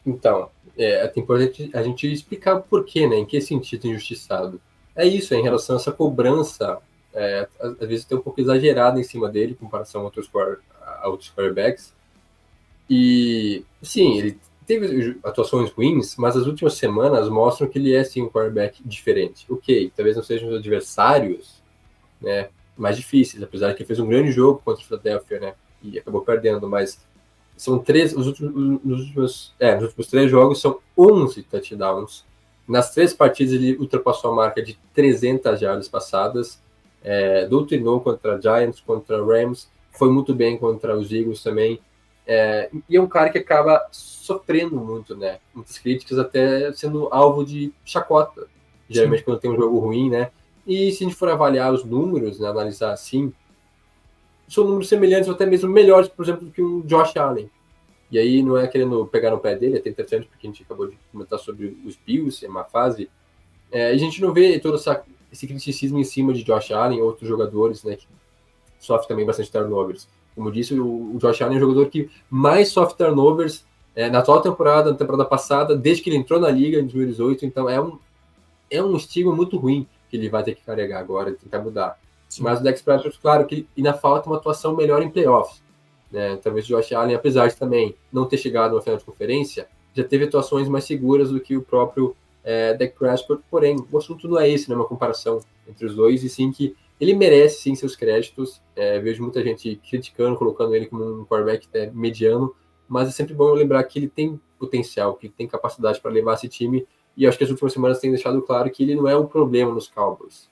Então, é, é importante a gente explicar o porquê, né? Em que sentido injustiçado. É isso, é em relação a essa cobrança, é, às vezes tem um pouco exagerada em cima dele, em comparação a outros, a outros quarterbacks. E, sim, ele teve atuações ruins, mas as últimas semanas mostram que ele é, sim, um quarterback diferente. Ok, talvez não sejam os adversários né, mais difíceis, apesar de que fez um grande jogo contra o Philadelphia, né? E acabou perdendo, mas são três, os últimos, nos últimos, é, nos últimos três jogos são 11 touchdowns. Nas três partidas ele ultrapassou a marca de 300 jardas passadas. É, doutrinou contra Giants, contra Rams, foi muito bem contra os Eagles também. É, e é um cara que acaba sofrendo muito, né? Muitas críticas, até sendo alvo de chacota, geralmente Sim. quando tem um jogo ruim, né? E se a gente for avaliar os números, né, analisar assim, são números semelhantes ou até mesmo melhores, por exemplo, do que um Josh Allen. E aí não é querendo pegar no pé dele, é até interessante porque a gente acabou de comentar sobre os Bills, é uma fase. É, a gente não vê todo essa, esse criticismo em cima de Josh Allen, outros jogadores, né, que sofrem também bastante turnovers. Como disse, o, Josh Allen é o jogador que mais sofre turnovers é, na atual temporada, na temporada passada, desde que ele entrou na liga em 2018. Então é um, é um estigma muito ruim que ele vai ter que carregar agora e tentar mudar. Sim. Mas o Dex Prescott, claro que ainda falta uma atuação melhor em playoffs. Né? Talvez o Josh Allen, apesar de também não ter chegado na final de conferência, já teve atuações mais seguras do que o próprio é, Dak Prescott. Porém, o assunto não é esse, não é uma comparação entre os dois, e sim que ele merece sim seus créditos. É, vejo muita gente criticando, colocando ele como um quarterback é, mediano, mas é sempre bom lembrar que ele tem potencial, que ele tem capacidade para levar esse time. E acho que as últimas semanas têm deixado claro que ele não é um problema nos Cowboys.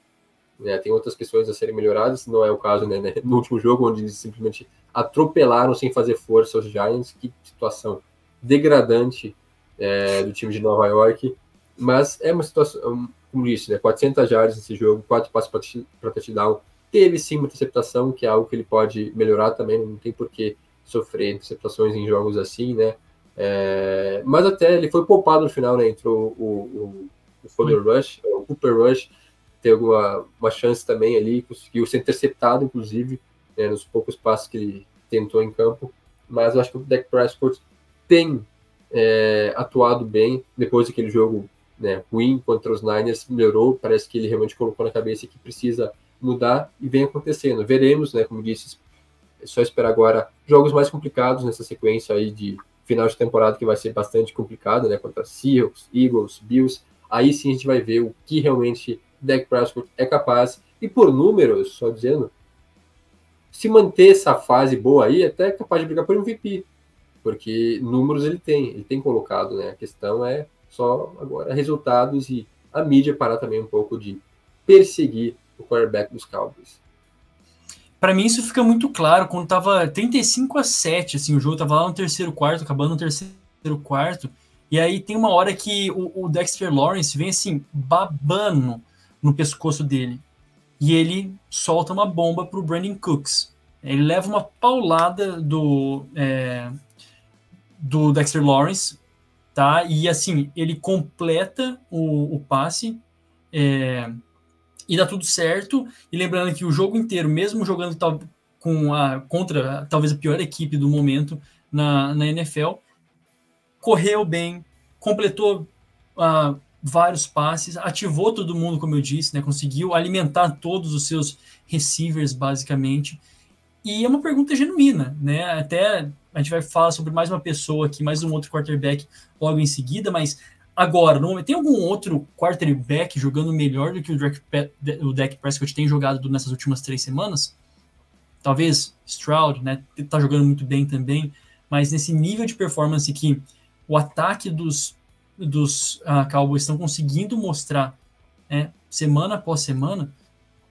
Né? Tem outras questões a serem melhoradas, não é o caso né, né, no último jogo, onde eles simplesmente atropelaram sem fazer força os Giants. Que situação degradante é, do time de Nova York. Mas é uma situação, como disse, né, 400 jardas nesse jogo, 4 passos para touchdown. Teve sim uma interceptação, que é algo que ele pode melhorar também, não tem por que sofrer interceptações em jogos assim, né? É, mas até ele foi poupado no final, né? Entrou o, o, o Fuller Rush, o Cooper Rush, teve uma, uma chance também ali, conseguiu ser interceptado, inclusive, né, nos poucos passos que ele tentou em campo. Mas eu acho que o Dak Prescott tem é, atuado bem depois daquele jogo né, ruim contra os Niners, melhorou. Parece que ele realmente colocou na cabeça que precisa mudar e vem acontecendo. Veremos, né, como disse, é só esperar agora jogos mais complicados nessa sequência aí de final de temporada que vai ser bastante complicada, né, contra Seahawks, Eagles, Bills. Aí sim a gente vai ver o que realmente Dak Prescott é capaz, e por números, só dizendo, se manter essa fase boa aí, até é capaz de brigar por MVP, porque números ele tem, ele tem colocado, né? A questão é só agora resultados e a mídia parar também um pouco de perseguir o quarterback dos Cowboys. Para mim isso fica muito claro quando tava 35 a 7, assim, o jogo tava lá no terceiro quarto, acabando no terceiro quarto, e aí tem uma hora que o, o Dexter Lawrence vem assim babando no pescoço dele. E ele solta uma bomba para o Brandon Cooks. Ele leva uma paulada do, é, do Dexter Lawrence, tá? E assim, ele completa o, o passe é, e dá tudo certo. E lembrando que o jogo inteiro, mesmo jogando tal, com a, contra talvez a pior equipe do momento na, na NFL, correu bem, completou a vários passes, ativou todo mundo, como eu disse, né? Conseguiu alimentar todos os seus receivers, basicamente. E é uma pergunta genuína, né? Até a gente vai falar sobre mais uma pessoa aqui, mais um outro quarterback logo em seguida, mas agora, no momento, tem algum outro quarterback jogando melhor do que o Dak, o Prescott tem jogado nessas últimas três semanas? Talvez Stroud, né? Tá jogando muito bem também, mas nesse nível de performance que o ataque dos, dos uh, Cowboys estão conseguindo mostrar né, semana após semana,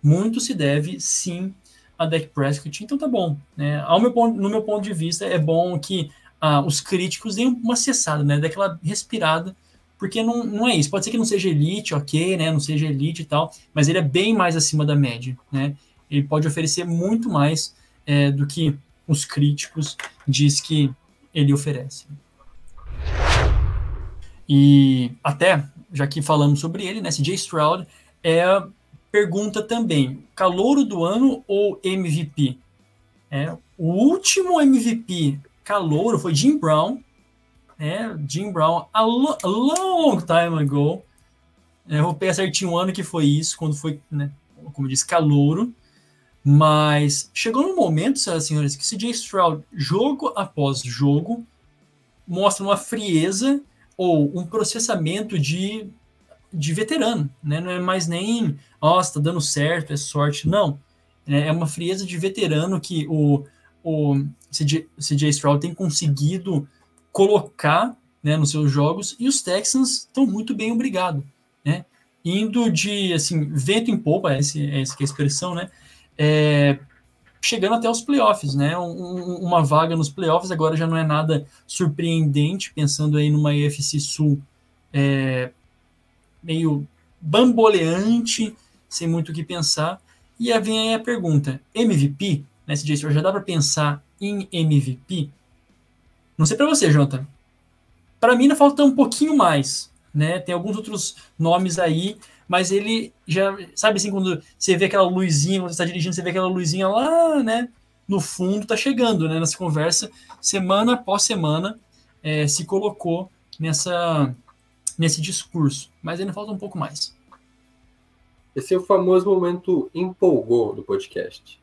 muito se deve sim a Dak Prescott. Então tá bom. Né? Ao meu ponto, no meu ponto de vista, é bom que uh, os críticos deem uma acessada, né? Daquela respirada, porque não, não é isso. Pode ser que não seja elite, ok, né? Não seja elite e tal, mas ele é bem mais acima da média, né? Ele pode oferecer muito mais é, do que os críticos diz que ele oferece. E até, já que falamos sobre ele, né, CJ Stroud é pergunta também, calouro do ano ou MVP? É, o último MVP calouro foi Jim Brown, é, Jim Brown, a, lo, a long time ago. É, eu vou pegar certinho um ano que foi isso, quando foi, né, como disse, calouro. Mas chegou no momento, senhoras e senhores, que CJ Stroud, jogo após jogo, mostra uma frieza ou um processamento de, de veterano, né? Não é mais nem, ó, oh, tá dando certo, é sorte, não. É, é uma frieza de veterano que o, o CJ, CJ Stroud tem conseguido colocar né, nos seus jogos e os Texans estão muito bem, obrigado, né? Indo de, assim, vento em popa, essa, essa é a expressão, né? É, chegando até os playoffs, né? Um, uma vaga nos playoffs agora já não é nada surpreendente, pensando aí numa EFC Sul é, meio bamboleante, sem muito o que pensar. E aí vem aí a pergunta: MVP? Né, CJ já dá para pensar em MVP? Não sei para você, Jonathan. Para mim, ainda falta um pouquinho mais. Né? Tem alguns outros nomes aí mas ele já, sabe assim, quando você vê aquela luzinha, quando você está dirigindo, você vê aquela luzinha lá, né, no fundo, tá chegando, né, nessa conversa, semana após semana, é, se colocou nessa, nesse discurso, mas ainda falta um pouco mais. Esse é o famoso momento empolgou do podcast.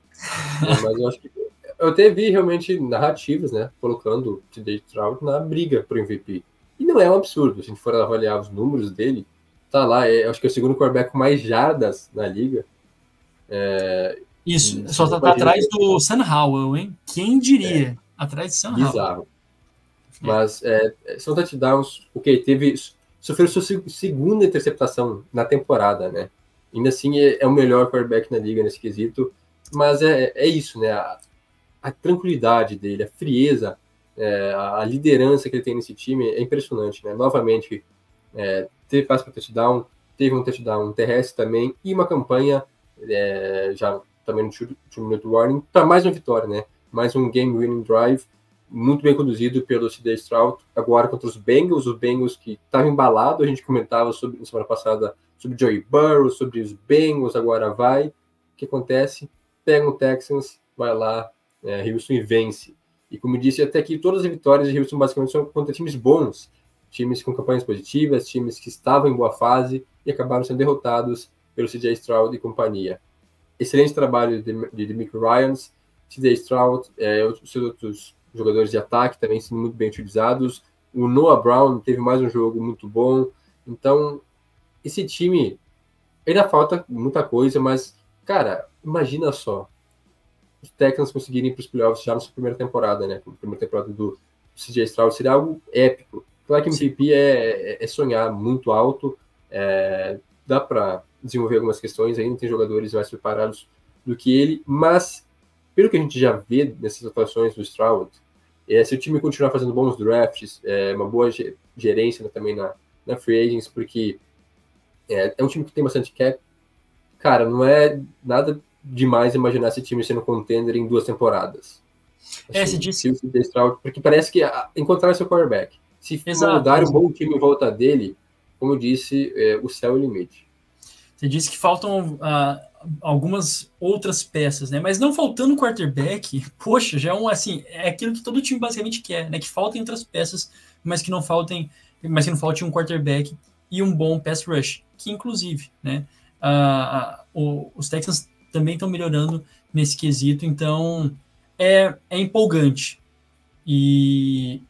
é, mas eu acho que eu até vi realmente narrativas, né, colocando o TJ Trout na briga para o MVP. E não é um absurdo, se a gente for avaliar os números dele, tá lá, é, acho que é o segundo quarterback com mais jardas na liga. É, Isso, só tá, tá atrás do Sam Howell, hein? Quem diria? É, atrás de Sam bizarro. Howell. Mas é, são touchdowns, ok, teve, sofreu sua segunda interceptação na temporada, né? Ainda assim é, é o melhor quarterback na liga nesse quesito, mas é, é isso, né? A, a tranquilidade dele, a frieza, é, a liderança que ele tem nesse time é impressionante, né? Novamente, é, teve passe para touchdown, teve um touchdown terrestre também e uma campanha é, já também no two minute warning para mais uma vitória, né? Mais um game winning drive muito bem conduzido pelo C.D. Stroud, agora contra os Bengals, os Bengals que estavam embalados, a gente comentava sobre, na semana passada sobre Joey Burrow, sobre os Bengals, agora vai. O que acontece? Pega o Texans, vai lá, é, Houston e vence. E como disse, até aqui todas as vitórias de Houston basicamente são contra times bons times com campanhas positivas, times que estavam em boa fase e acabaram sendo derrotados pelo CJ Stroud e companhia. Excelente trabalho de, de, de Mick Ryans, CJ Stroud, é, os outros jogadores de ataque também sendo muito bem utilizados. O Noah Brown teve mais um jogo muito bom. Então, esse time ainda falta muita coisa, mas, cara, imagina só. Os Texans conseguirem para os playoffs já na sua primeira temporada, né? A primeira temporada do CJ Stroud seria algo épico. Claro que MVP é, é, sonhar muito alto, é, dá para desenvolver algumas questões ainda, tem jogadores mais preparados do que ele, mas pelo que a gente já vê nessas atuações do Stroud, é, se o time continuar fazendo bons drafts, é, uma boa gerência né, também na, na free agents, porque é, é, um time que tem bastante cap, cara, não é nada demais imaginar esse time sendo contender em duas temporadas. Assim, é, se disse... Stroud, porque parece que encontrar seu quarterback se Exato. um bom time em volta dele, como eu disse, é, o céu é o limite. Você disse que faltam uh, algumas outras peças, né? Mas não faltando quarterback, poxa, já é um assim, é aquilo que todo time basicamente quer, né? Que faltem outras peças, mas que não faltem, mas que não falte um quarterback e um bom pass rush, que inclusive, né? Uh, uh, os Texans também estão melhorando nesse quesito, então é, é empolgante. E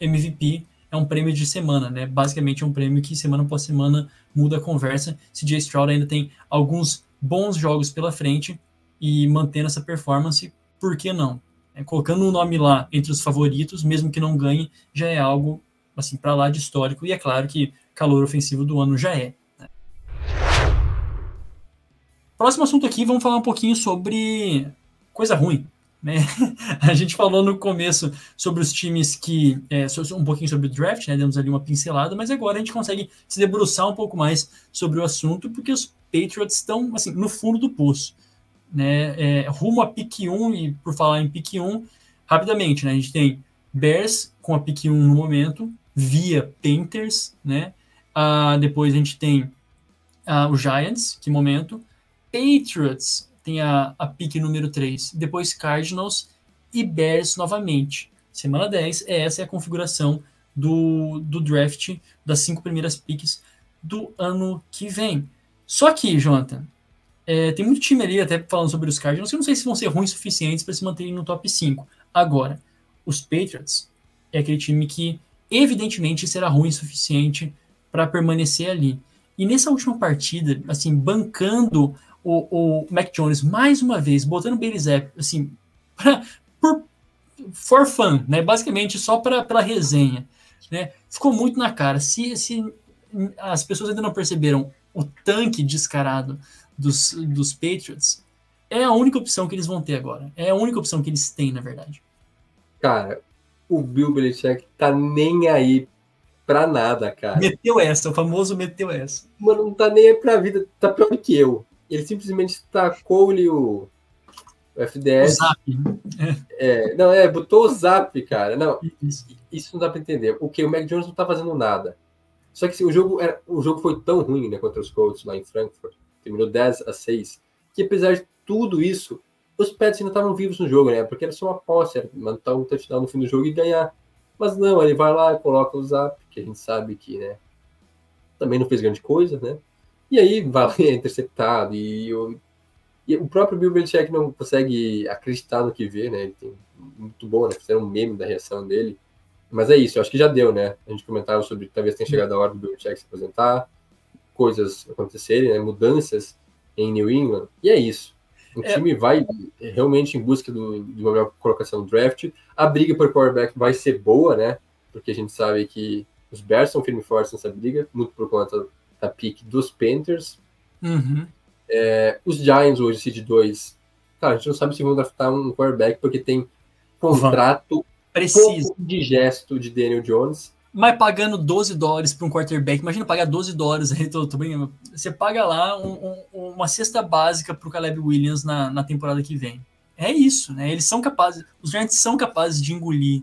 MVP é um prêmio de semana, né? Basicamente é um prêmio que semana após semana muda a conversa. CJ Stroud ainda tem alguns bons jogos pela frente e mantendo essa performance, por que não? É, colocando o um nome lá entre os favoritos, mesmo que não ganhe, já é algo assim para lá de histórico. E é claro que calor ofensivo do ano já é. Né? Próximo assunto aqui, vamos falar um pouquinho sobre coisa ruim. Né? A gente falou no começo sobre os times que. É, um pouquinho sobre o draft, né? Demos ali uma pincelada, mas agora a gente consegue se debruçar um pouco mais sobre o assunto, porque os Patriots estão assim, no fundo do poço. Né? É, rumo a pique 1, e por falar em pique 1, rapidamente, né? A gente tem Bears com a pique 1 no momento, via Panthers, né? Ah, depois a gente tem ah, o Giants, que momento. Patriots tem a, a pick número 3, depois Cardinals e Bears novamente. Semana 10, essa é a configuração do, do draft das cinco primeiras picks do ano que vem. Só que, Jonathan, é, tem muito time ali, até falando sobre os Cardinals, que eu não sei se vão ser ruins suficientes para se manterem no top 5. Agora, os Patriots é aquele time que, evidentemente, será ruim o suficiente para permanecer ali. E nessa última partida, assim, bancando o, o Mac Jones mais uma vez, botando o Zapp, assim, pra, por for fun, né? Basicamente só pra, pela resenha, né? Ficou muito na cara. Se, se as pessoas ainda não perceberam o tanque descarado dos, dos Patriots, é a única opção que eles vão ter agora. É a única opção que eles têm, na verdade. Cara, o Bill Belichick tá nem aí pra nada, cara. Meteu essa, o famoso meteu essa. Mano, não tá nem aí pra vida, tá pior que eu ele simplesmente tacou-lhe o, o FDS. O zap. É, não, é, botou o zap, cara. Não, isso, isso não dá para entender. O que? O Mac Jones não tá fazendo nada. Só que assim, o, jogo era, o jogo foi tão ruim né, contra os Colts lá em Frankfurt, terminou 10 a 6, que apesar de tudo isso, os Pets ainda estavam vivos no jogo, né? Porque era só uma posse, era mandar um touchdown no fim do jogo e ganhar. Mas não, ele vai lá e coloca o zap, que a gente sabe que, né? Também não fez grande coisa, né? E aí vai é interceptado e o, e o próprio Bill Belichick não consegue acreditar no que vê, né? Ele tem muito bom, né? Fizeram um meme da reação dele. Mas é isso, eu acho que já deu, né? A gente comentava sobre talvez tenha chegado a hora do Bill Belichick se aposentar, coisas acontecerem, né? Mudanças em New England. E é isso. O é. time vai realmente em busca do, de uma melhor colocação no draft. A briga por quarterback vai ser boa, né? Porque a gente sabe que os Bears são firme e fortes nessa briga, muito por conta da pick dos Panthers. Uhum. É, os Giants hoje, seed 2, cara, a gente não sabe se vão draftar um quarterback porque tem contrato preciso de gesto de Daniel Jones. Mas pagando 12 dólares para um quarterback, imagina pagar 12 dólares aí, tô, tô brincando. Você paga lá um, um, uma cesta básica para o Caleb Williams na, na temporada que vem. É isso, né? Eles são capazes, os Giants são capazes de engolir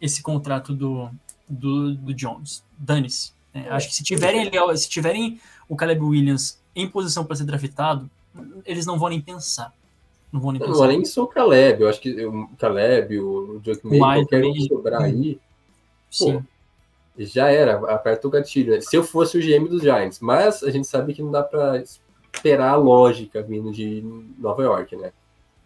esse contrato do, do, do Jones. Dane-se. É, acho que se tiverem, se tiverem o Caleb Williams em posição para ser draftado, eles não vão nem pensar. Não vão nem pensar. Não, nem só o Caleb, eu acho que o Caleb, o Joke May, qualquer um sobrar aí, Sim. Pô, já era, aperta o gatilho. Né? Se eu fosse o GM dos Giants, mas a gente sabe que não dá para esperar a lógica vindo de Nova York, né?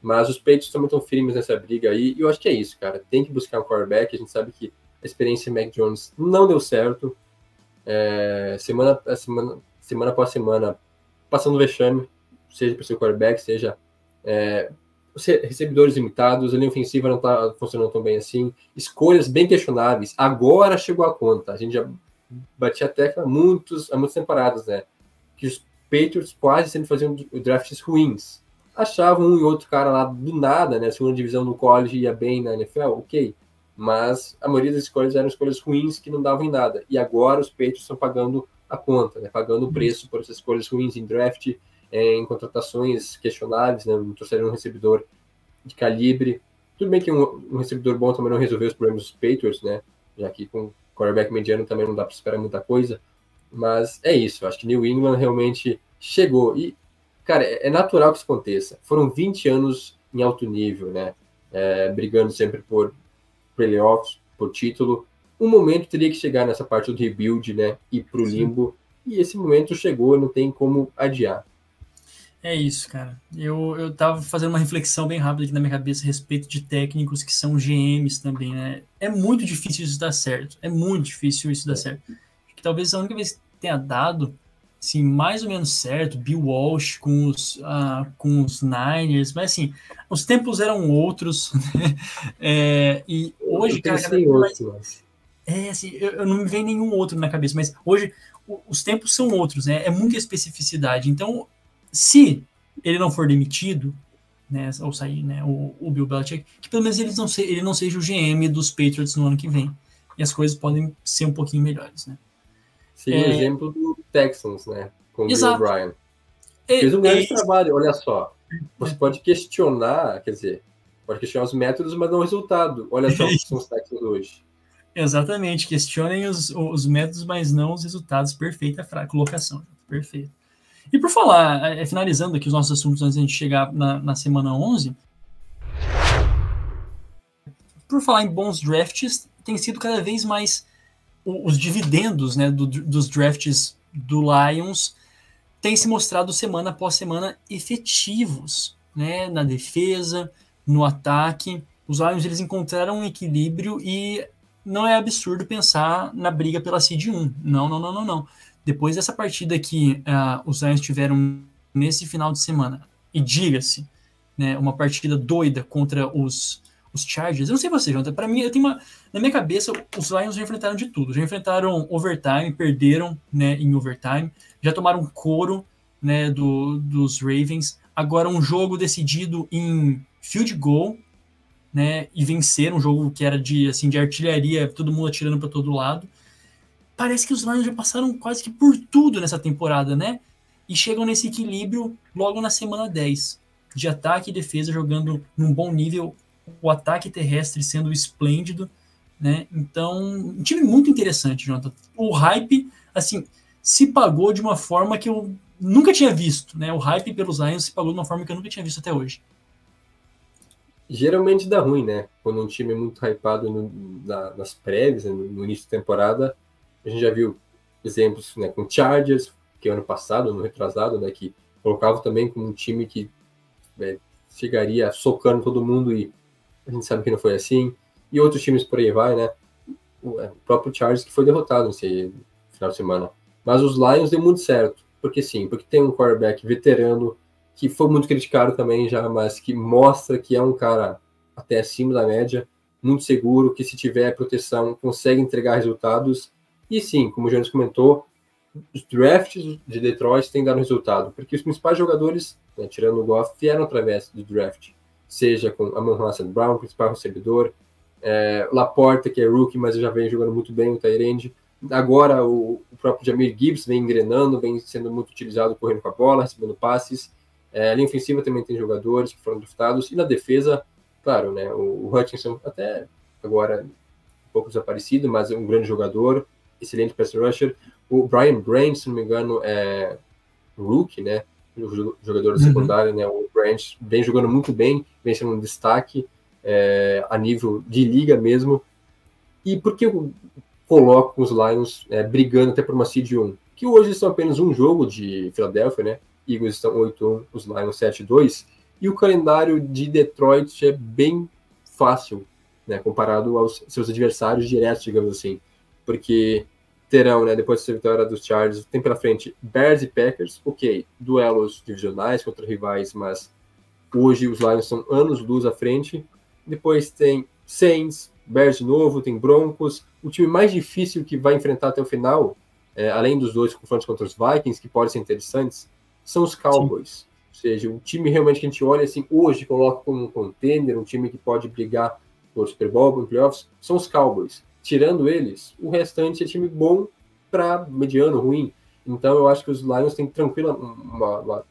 Mas os Patriots também estão firmes nessa briga aí, e eu acho que é isso, cara. Tem que buscar um quarterback. A gente sabe que a experiência Mac Jones não deu certo é, semana, semana, semana após semana, passando vexame, seja para o seu quarterback, seja é, recebedores limitados, a linha ofensiva não está funcionando tão bem assim, escolhas bem questionáveis. Agora chegou a conta, a gente já batia a tecla muitos, há muitas temporadas, né? Que os Patriots quase sempre faziam drafts ruins. Achavam um e outro cara lá do nada, né? Segunda divisão do college ia bem na NFL, ok mas a maioria das escolhas eram escolhas ruins que não davam em nada. E agora os Patriots estão pagando a conta, né? pagando o preço por essas escolhas ruins em draft, é, em contratações questionáveis, né? não trouxeram um recebedor de calibre. Tudo bem que um, um, recebedor bom também não resolveu os problemas dos Patriots, né? já que com quarterback mediano também não dá para esperar muita coisa. Mas é isso, acho que New England realmente chegou. E, cara, é, é natural que isso aconteça. Foram 20 anos em alto nível, né? É, brigando sempre por playoffs, por título. Um momento teria que chegar nessa parte do rebuild, né? Ir para o limbo. E esse momento chegou, não tem como adiar. É isso, cara. Eu, eu tava fazendo uma reflexão bem rápida aqui na minha cabeça a respeito de técnicos que são GMs também, né? É muito difícil isso dar certo. É muito difícil isso dar certo. Acho que talvez a única vez que tenha dado, assim, mais ou menos certo, Bill Walsh com os, uh, com os Niners, mas assim, os tempos eram outros, né? É, e hoje, eu cara, outros, é assim, eu, eu, não me vem nenhum outro na cabeça, mas hoje os tempos são outros, né? É muita especificidade. Então, se ele não for demitido, né, ou sair, né, o, o Bill Belichick, que pelo menos ele não, se, ele não seja o GM dos Patriots no ano que vem. E as coisas podem ser um pouquinho melhores, né? Sim, é... o exemplo do Texans, né? Com o Bill O'Brien. É, Fez um grande é... trabalho, olha só. Você pode questionar, quer dizer, pode questionar os métodos, mas não o resultado. Olha só o que são os Texans hoje. Exatamente, questionem os, os métodos, mas não os resultados. Perfeita a colocação. Perfeito. E por falar, é, finalizando aqui os nossos assuntos antes de a gente chegar na, na semana 11, por falar em bons drafts, tem sido cada vez mais os dividendos né, do, dos drafts do Lions têm se mostrado semana após semana efetivos né, na defesa, no ataque. Os Lions eles encontraram um equilíbrio e não é absurdo pensar na briga pela seed 1. Não, não, não, não, não. Depois dessa partida que uh, os Lions tiveram nesse final de semana, e diga-se, né, uma partida doida contra os, os Chargers. Eu não sei você, Jonathan, para mim, eu tenho uma. Na minha cabeça, os Lions já enfrentaram de tudo. Já enfrentaram overtime, perderam né, em overtime, já tomaram couro né, do, dos Ravens. Agora, um jogo decidido em field goal, né, e venceram um jogo que era de assim de artilharia, todo mundo atirando para todo lado parece que os Lions já passaram quase que por tudo nessa temporada, né? E chegam nesse equilíbrio logo na semana 10, de ataque e defesa jogando num bom nível, o ataque terrestre sendo esplêndido, né? Então, um time muito interessante, Jonathan. O hype, assim, se pagou de uma forma que eu nunca tinha visto, né? O hype pelos Lions se pagou de uma forma que eu nunca tinha visto até hoje. Geralmente dá ruim, né? Quando um time é muito hypado no, na, nas prévias, no, no início da temporada, a gente já viu exemplos né, com Chargers, que ano passado, no retrasado, né, que colocava também como um time que né, chegaria socando todo mundo e a gente sabe que não foi assim. E outros times por aí vai, né? O, é, próprio Chargers que foi derrotado nesse final de semana. Mas os Lions deu muito certo. Porque sim, porque tem um quarterback veterano que foi muito criticado também já, mas que mostra que é um cara até acima da média, muito seguro, que se tiver proteção consegue entregar resultados e sim, como o Jones comentou, os drafts de Detroit têm dado resultado, porque os principais jogadores, né, tirando o Goff, vieram através do draft, seja com Amon Hassan Brown, principal recebedor, é, Laporta, que é rookie, mas já vem jogando muito bem o Tyrande. Agora o, o, próprio Jamir Gibbs vem engrenando, vem sendo muito utilizado correndo com a bola, recebendo passes. É, a linha ofensiva também tem jogadores que foram draftados. E na defesa, claro, né, o, o Hutchinson até agora um pouco desaparecido, mas é um grande jogador excelente pass rusher. O Brian Branch, se não me engano, é rookie, né? O jogador uhum. secundário, né? O Branch vem jogando muito bem, vem sendo um destaque é, a nível de liga mesmo. E por que eu coloco os Lions é, brigando até por uma seed 1? Que hoje são apenas um jogo de Filadélfia, né? Eagles estão 8-1, os Lions 7-2. E o calendário de Detroit é bem fácil, né? Comparado aos seus adversários diretos, digamos assim. Porque terão, né, depois dessa vitória dos Chargers, tem pela frente Bears e Packers, ok, duelos divisionais contra rivais, mas hoje os Lions são anos luz à frente. Depois tem Saints, Bears de novo, tem Broncos. O time mais difícil que vai enfrentar até o final, é, além dos dois confrontos contra os Vikings, que podem ser interessantes, são os Cowboys. Sim. Ou seja, o time realmente que a gente olha assim, hoje coloca como um contender, um time que pode brigar por Super Bowl, por playoffs, são os Cowboys tirando eles, o restante é time bom para mediano, ruim. Então eu acho que os Lions têm tranquila uma, uma,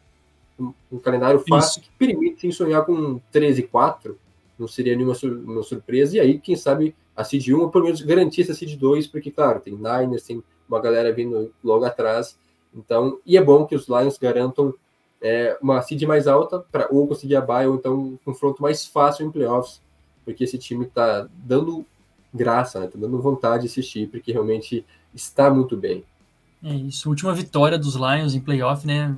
um, calendário fácil Isso. que permite sonhar com 13 e 4, não seria nenhuma sur uma surpresa. E aí, quem sabe, a Seed 1, ou pelo menos garantir essa Seed 2, porque, claro, tem Niners, tem uma galera vindo logo atrás. Então, e é bom que os Lions garantam é, uma seed mais alta para ou conseguir a bye, ou então um confronto mais fácil em playoffs, porque esse time está dando graça, né? Tá dando vontade de assistir, porque realmente está muito bem. É isso. Última vitória dos Lions em playoff, né?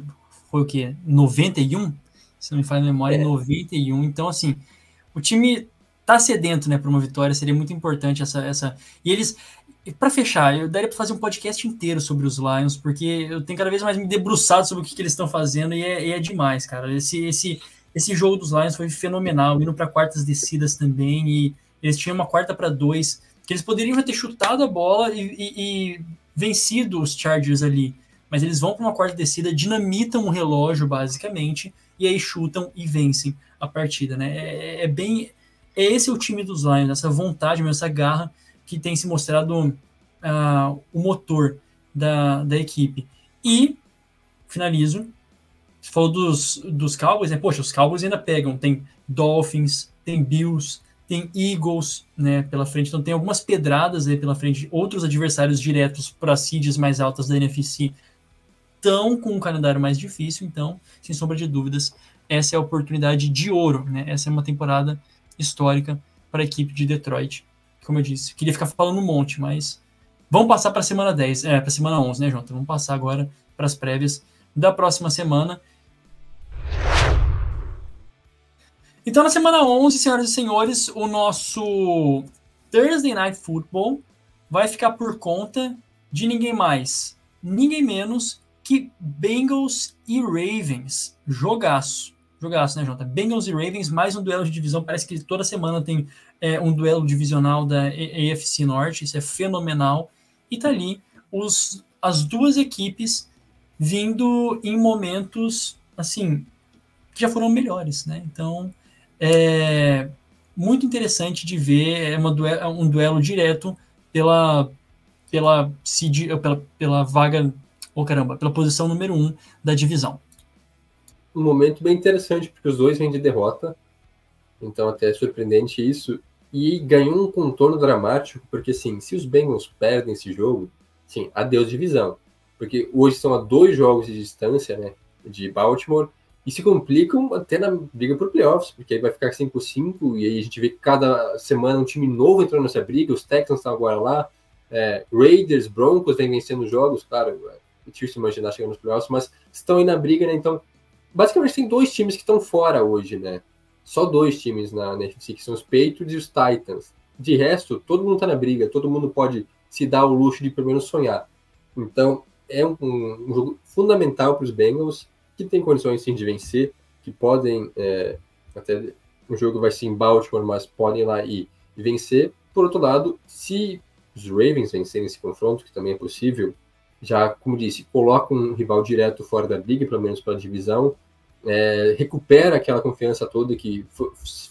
foi o quê? 91? Se não me falha a memória, É. 91. Então, assim, o time tá sedento, né, para uma vitória, seria muito importante essa essa e eles para fechar, eu daria para fazer um podcast inteiro sobre os Lions, porque eu tenho cada vez mais me debruçado sobre o que, que eles estão fazendo e é, e é demais, cara. Esse esse esse jogo dos Lions foi fenomenal, indo para quartas descidas também e eles tinham uma quarta para dois, que eles poderiam ter chutado a bola e, e- e vencido os Chargers ali, mas eles vão para uma quarta descida, dinamitam o relógio basicamente e aí chutam e vencem a partida, né? É, é bem é esse o time dos Lions, essa vontade, essa garra que tem se mostrado ah, o motor da, da equipe. E finalizo. Você falou dos, dos Cowboys, né? Poxa, os Cowboys ainda pegam. Tem Dolphins, tem Bills, tem Eagles né, pela frente. Então tem algumas pedradas aí pela frente. Outros adversários diretos para seeds mais altas da NFC estão com um calendário mais difícil. Então, sem sombra de dúvidas, essa é a oportunidade de ouro. Né? Essa é uma temporada histórica para a equipe de Detroit. Como eu disse, queria ficar falando um monte, mas vamos passar para a semana 10, é, para a semana 11, né, Jonathan? Vamos passar agora para as prévias da próxima semana. Então, na semana 11, senhoras e senhores, o nosso Thursday Night Football vai ficar por conta de ninguém mais, ninguém menos que Bengals e Ravens. Jogaço. Jogaço, né, Jota? Bengals e Ravens, mais um duelo de divisão. Parece que toda semana tem é, um duelo divisional da AFC Norte. Isso é fenomenal. E tá ali os, as duas equipes vindo em momentos, assim, que já foram melhores, né? Então, é muito interessante de ver é uma duelo, é um duelo direto pela pela, seed, pela, pela vaga, oh caramba, pela posição número um da divisão. Um momento bem interessante, porque os dois vêm de derrota, então até é surpreendente isso, e ganhou um contorno dramático, porque assim, se os Bengals perdem esse jogo, sim, adeus divisão, porque hoje são a dois jogos de distância, né, de Baltimore, e se complicam até na briga por playoffs, porque aí vai ficar 5-5, e aí a gente vê cada semana um time novo entrando nessa briga, os Texans estão agora lá, é, Raiders, Broncos vem vencendo jogos, claro, é difícil imaginar chegando nos playoffs, mas estão aí na briga, né, então basicamente tem dois times que estão fora hoje, né, só dois times na NFC, que são os Patriots e os Titans, de resto, todo mundo tá na briga, todo mundo pode se dar o luxo de pelo menos sonhar, então é um, um jogo fundamental para os Bengals, que tem condições sim de vencer, que podem, é, até o jogo vai ser em Baltimore, mas podem ir lá e vencer. Por outro lado, se os Ravens vencerem esse confronto, que também é possível, já, como disse, coloca um rival direto fora da briga, pelo menos para a divisão, é, recupera aquela confiança toda que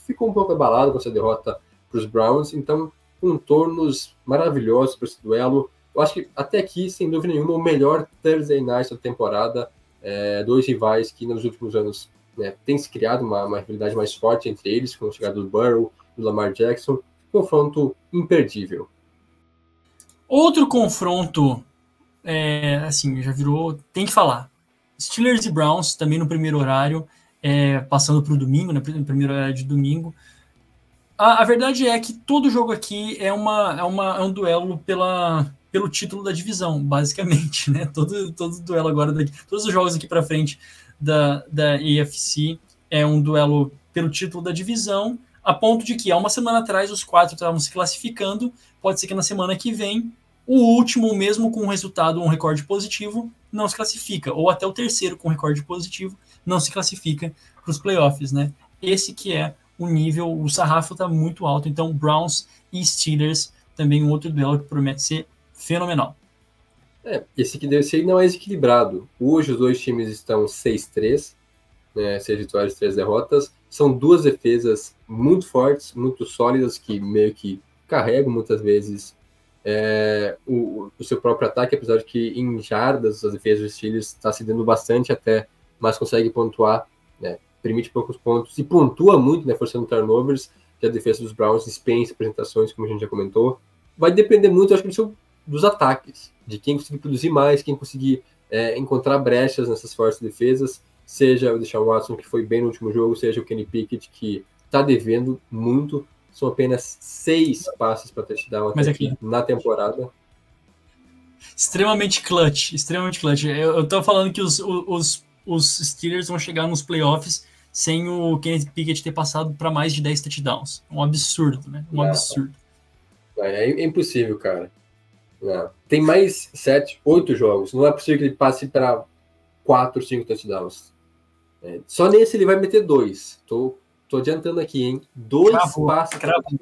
ficou um pouco abalada com essa derrota para os Browns, então contornos maravilhosos para esse duelo. Eu acho que até aqui, sem dúvida nenhuma, o melhor Thursday Night da temporada é, dois rivais que nos últimos anos né, tem se criado uma, uma, rivalidade mais forte entre eles, com a chegada do Burrow, do Lamar Jackson, confronto imperdível. Outro confronto, é, assim, já virou, tem que falar. Steelers e Browns, também no primeiro horário, é, passando para o domingo, né, no primeiro horário de domingo. A, a, verdade é que todo jogo aqui é, uma, é, uma, é um duelo pela, pelo título da divisão, basicamente, né? Todo, todo duelo agora, daqui, todos os jogos aqui para frente da, da AFC é um duelo pelo título da divisão, a ponto de que há uma semana atrás os quatro estavam se classificando, pode ser que na semana que vem o último, mesmo com um resultado, um recorde positivo, não se classifica, ou até o terceiro com recorde positivo, não se classifica para os playoffs, né? Esse que é o nível, o sarrafo está muito alto, então Browns e Steelers, também um outro duelo que promete ser fenomenal. É, esse que deve ser não é desequilibrado. Hoje os dois times estão 6-3, né, 6 vitórias 3 derrotas. São duas defesas muito fortes, muito sólidas, que meio que carregam muitas vezes é, o, o, seu próprio ataque, apesar de que em jardas as defesas dos Steelers está cedendo bastante até, mas consegue pontuar, né, permite poucos pontos e pontua muito, né, forçando turnovers, que a defesa dos Browns dispensa apresentações, como a gente já comentou. Vai depender muito, acho que, do seu dos ataques, de quem conseguir produzir mais, quem conseguir é, encontrar brechas nessas fortes defesas, seja o Deshaun Watson, que foi bem no último jogo, seja o Kenny Pickett, que está devendo muito. São apenas seis passes para touchdown até aqui, aqui na temporada. Extremamente clutch, extremamente clutch. Eu, eu tô falando que os, os, os Steelers vão chegar nos playoffs sem o Kenneth Pickett ter passado para mais de 10 touchdowns. Um absurdo, né? Um Não. absurdo. É, é impossível, cara. Não. Tem mais sete, oito jogos. Não é possível que ele passe para quatro, cinco touchdowns. É, só nesse ele vai meter dois. Tô, tô adiantando aqui, hein? Dois Cravou, passes. cravou.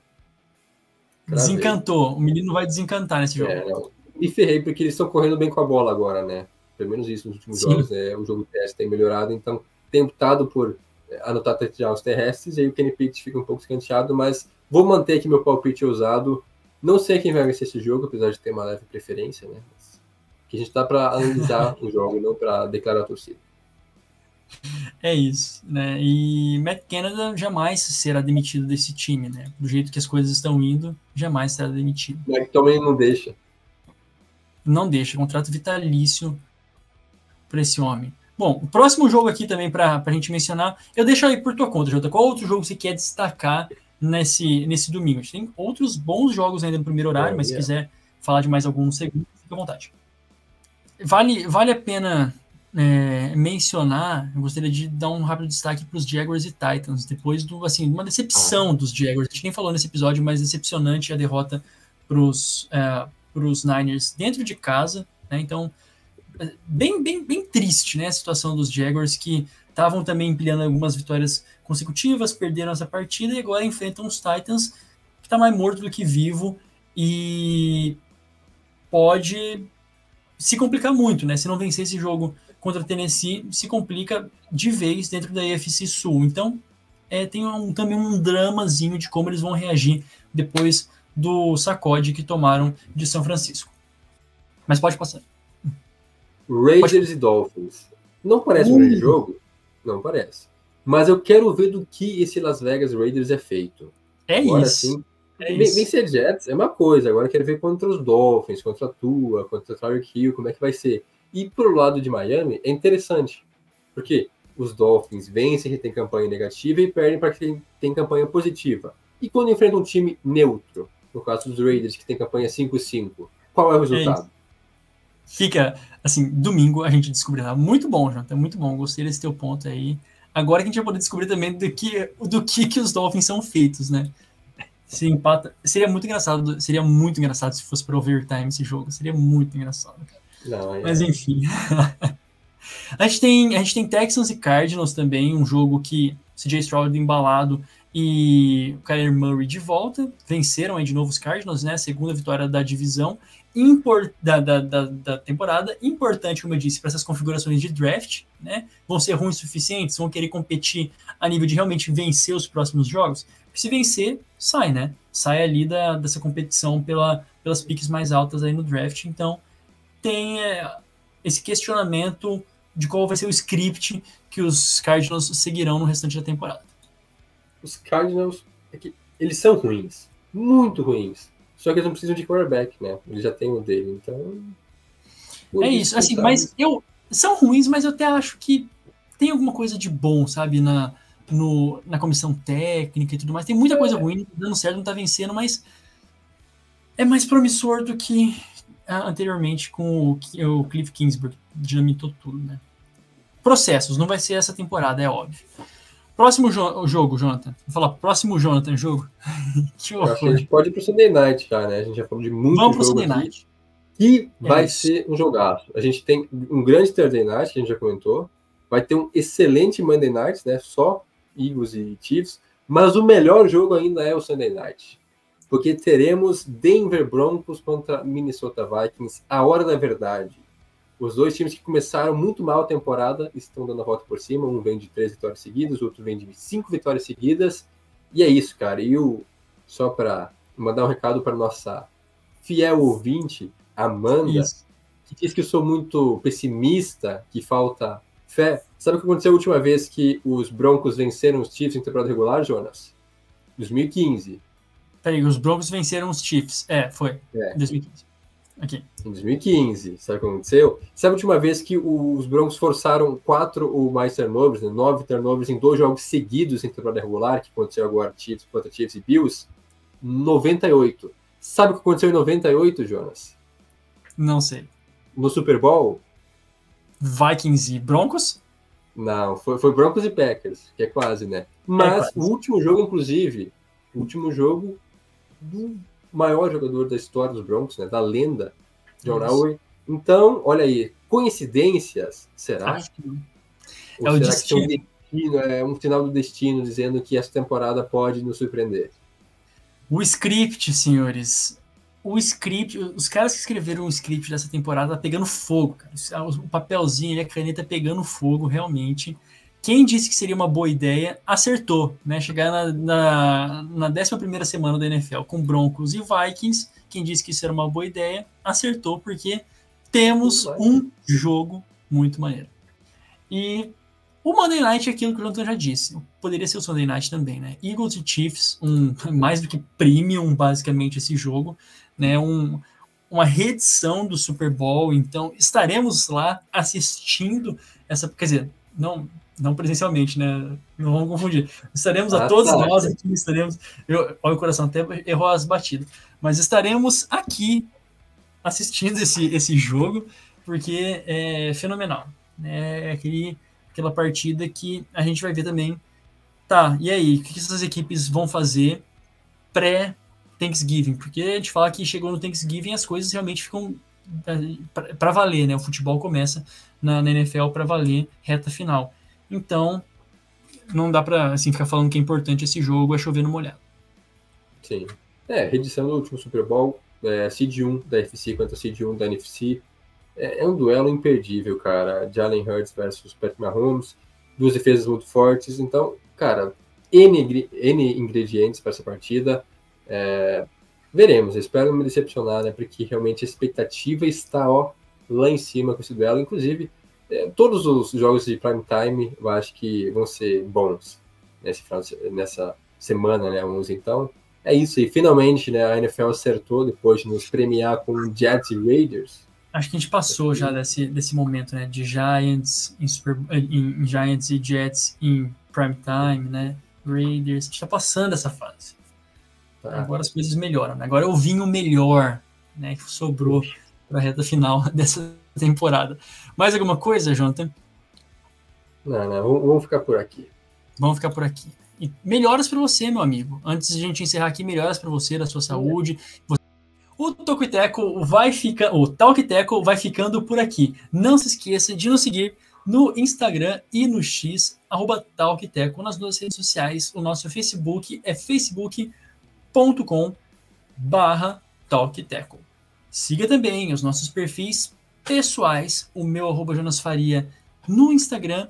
Desencantou. O menino vai desencantar nesse jogo. É. Me ferrei porque eles estão correndo bem com a bola agora, né? Pelo menos isso nos últimos Sim. jogos. Né? O jogo terrestre tem melhorado, então tem optado por é, anotar touchdowns terrestres e aí o Kenny Pickett fica um pouco escanteado, mas vou manter aqui meu palpite ousado. Não sei quem vai vencer esse jogo, apesar de ter uma leve preferência, né? Mas, que a gente tá para analisar o jogo, não para declarar a torcida. É isso, né? E Matt Canada jamais será demitido desse time, né? Do jeito que as coisas estão indo, jamais será demitido. Mas também não deixa. Não deixa, contrato vitalício para esse homem. Bom, o próximo jogo aqui também para a gente mencionar, eu deixo aí por tua conta, Jota. Qual outro jogo você quer destacar nesse, nesse domingo? A gente tem outros bons jogos ainda no primeiro horário, Oh, mas se yeah. quiser falar de mais alguns segundos, fica à vontade. Vale, vale a pena é, mencionar, eu gostaria de dar um rápido destaque para os Jaguars e Titans, depois do, assim, uma decepção dos Jaguars. A gente nem falou nesse episódio, mas decepcionante a derrota para os Niners dentro de casa, né? Então, é, bem, bem, bem triste, né? A situação dos Jaguars que estavam também empilhando algumas vitórias consecutivas, perderam essa partida e agora enfrentam os Titans, que está mais morto do que vivo e pode se complicar muito, né? Se não vencer esse jogo contra Tennessee, se complica de vez dentro da AFC Sul. Então, é, tem um, também um dramazinho de como eles vão reagir depois do sacode que tomaram de São Francisco. Mas pode passar. Raiders e Dolphins. Não parece um Uh. grande jogo? Não parece. Mas eu quero ver do que esse Las Vegas Raiders é feito. É Agora isso. sim, é Ven- isso. Vencer Jets é uma coisa, agora eu quero ver contra os Dolphins, contra a Tua, contra o Tyreek Hill, como é que vai ser. E pro lado de Miami é interessante, porque os Dolphins vencem que tem campanha negativa e perdem para quem tem campanha positiva. E quando enfrenta um time neutro, no caso dos Raiders, que tem campanha 5-5, qual é o resultado? Fica, assim, domingo a gente descobrirá. Muito bom, Jonathan, muito bom. Gostei desse teu ponto aí. Agora que a gente vai poder descobrir também do que, do que, que os Dolphins são feitos, né? Se empata, seria muito engraçado, seria muito engraçado se fosse para overtime esse jogo. Seria muito engraçado. cara. Não, é- Mas enfim. a, gente tem, a gente tem Texans e Cardinals também, um jogo que CJ Stroud embalado e o Kyler Murray de volta. Venceram aí de novo os Cardinals, né? Segunda vitória da divisão da, da, da, da temporada. Importante, como eu disse, para essas configurações de draft, né? Vão ser ruins o suficientes, vão querer competir a nível de realmente vencer os próximos jogos. Se vencer, sai, né? Sai ali da, dessa competição pela, pelas piques mais altas aí no draft. Então, tem é, esse questionamento de qual vai ser o script que os Cardinals seguirão no restante da temporada. Os Cardinals, é eles são ruins, muito ruins. Só que eles não precisam de quarterback, né? Eles já têm o dele, então. É isso, assim, mas eu são ruins, mas eu até acho que tem alguma coisa de bom, sabe, na, no, na comissão técnica e tudo mais. Tem muita coisa ruim, não tá dando certo, não tá vencendo, mas é mais promissor do que ah, anteriormente com o, o Cliff Kingsbury, que dinamitou tudo, né? Processos, não vai ser essa temporada, é óbvio. Próximo jo jogo, Jonathan. Vou falar próximo Jonathan jogo. que que a horror. gente pode ir pro Sunday Night já, né? A gente já falou de muito Vamos pro jogo Sunday aqui. Night. E vai isso. ser um jogaço. A gente tem um grande Thursday Night, que a gente já comentou. Vai ter um excelente Monday Night, né? Só Eagles e Chiefs. Mas o melhor jogo ainda é o Sunday Night. Porque teremos Denver Broncos contra Minnesota Vikings, a hora da verdade. Os dois times que começaram muito mal a temporada estão dando a volta por cima. Um vem de três vitórias seguidas, o outro vem de cinco vitórias seguidas. E é isso, cara. E o, só para mandar um recado para nossa fiel ouvinte, Amanda, Isso. que diz que eu sou muito pessimista, que falta fé. Sabe o que aconteceu a última vez que os Broncos venceram os Chiefs em temporada regular, Jonas? 2015. Peraí, os Broncos venceram os Chiefs. É, foi. É. Em 2015. Aqui. Em 2015, sabe o que aconteceu? Sabe a última vez que os Broncos forçaram quatro ou mais turnovers, né? nove turnovers em dois jogos seguidos em temporada regular, que aconteceu agora Chiefs contra Chiefs e Bills? 98. Sabe o que aconteceu em 98, Jonas? Não sei. No Super Bowl? Vikings e Broncos? Não, foi, foi Broncos e Packers, que é quase, né? Mas é quase. o último jogo, inclusive, o último jogo do maior jogador da história dos Broncos, né? Da lenda, John Elway. Então, olha aí, coincidências, será? Acho que não. Ou é será que é um destino, é um final do destino dizendo que essa temporada pode nos surpreender? O script, senhores, o script, os caras que escreveram o script dessa temporada tá pegando fogo, cara. O papelzinho e a caneta pegando fogo, realmente. Quem disse que seria uma boa ideia, acertou, né? Chegar na, na, na 11 semana da NFL com Broncos e Vikings. Quem disse que isso era uma boa ideia, acertou, porque temos um jogo muito maneiro. E o Monday Night é aquilo que o Jonathan já disse. Poderia ser o Sunday Night também, né? Eagles e Chiefs, um, mais do que premium, basicamente, esse jogo né, um, uma reedição do Super Bowl, então estaremos lá assistindo essa, quer dizer, não não presencialmente, né? Não vamos confundir. Estaremos ah, a todos tá. nós aqui, estaremos. Eu, olha o coração até errou as batidas, mas estaremos aqui assistindo esse, esse jogo porque é fenomenal. Né? É aquele, aquela partida que a gente vai ver também. Tá, e aí, o que essas equipes vão fazer pré Thanksgiving, porque a gente fala que chegou no Thanksgiving as coisas realmente ficam é, para valer, né? O futebol começa na, na NFL para valer reta final. Então, não dá para assim ficar falando que é importante esse jogo, é chover no molhado. Sim. É, reedição do último Super Bowl, é, Seed 1 da FC contra Seed 1 da NFC. É, é, um duelo imperdível, cara. Jalen Hurts versus Pat Mahomes, duas defesas muito fortes. Então, cara, N, N ingredientes para essa partida. É, veremos, espero não me decepcionar, né? Porque realmente a expectativa está ó, lá em cima com esse duelo. Inclusive, todos os jogos de prime time eu acho que vão ser bons nesse, nessa semana, né? Vamos então. É isso aí. Finalmente, né? A NFL acertou depois de nos premiar com Jets e Raiders. Acho que a gente passou já desse, desse momento, né? De Giants em, Super, em, em Giants e Jets em prime time, né? Raiders. A gente está passando essa fase. Tá. Agora as coisas melhoram. Né? Agora é o vinho melhor né, que sobrou para a reta final dessa temporada. Mais alguma coisa, Jonathan? Não, não, vamos ficar por aqui. Vamos ficar por aqui. E melhoras para você, meu amigo. Antes de a gente encerrar aqui, melhoras para você, da sua saúde. O Tocoiteco vai ficar, o Talkiteco vai ficando por aqui. Não se esqueça de nos seguir no Instagram e no X, arroba Talkiteco, nas duas redes sociais. O nosso Facebook é facebook.com barra talkteco. Siga também os nossos perfis pessoais, o meu arroba Jonas Faria no Instagram,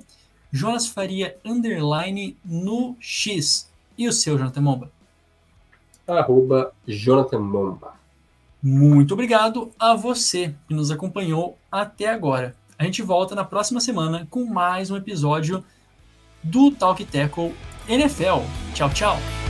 Jonas Faria underline no X. E o seu, Jonathan Momba? Arroba Jonathan Momba. Muito obrigado a você que nos acompanhou até agora. A gente volta na próxima semana com mais um episódio do Talk Tackle NFL. Tchau, tchau.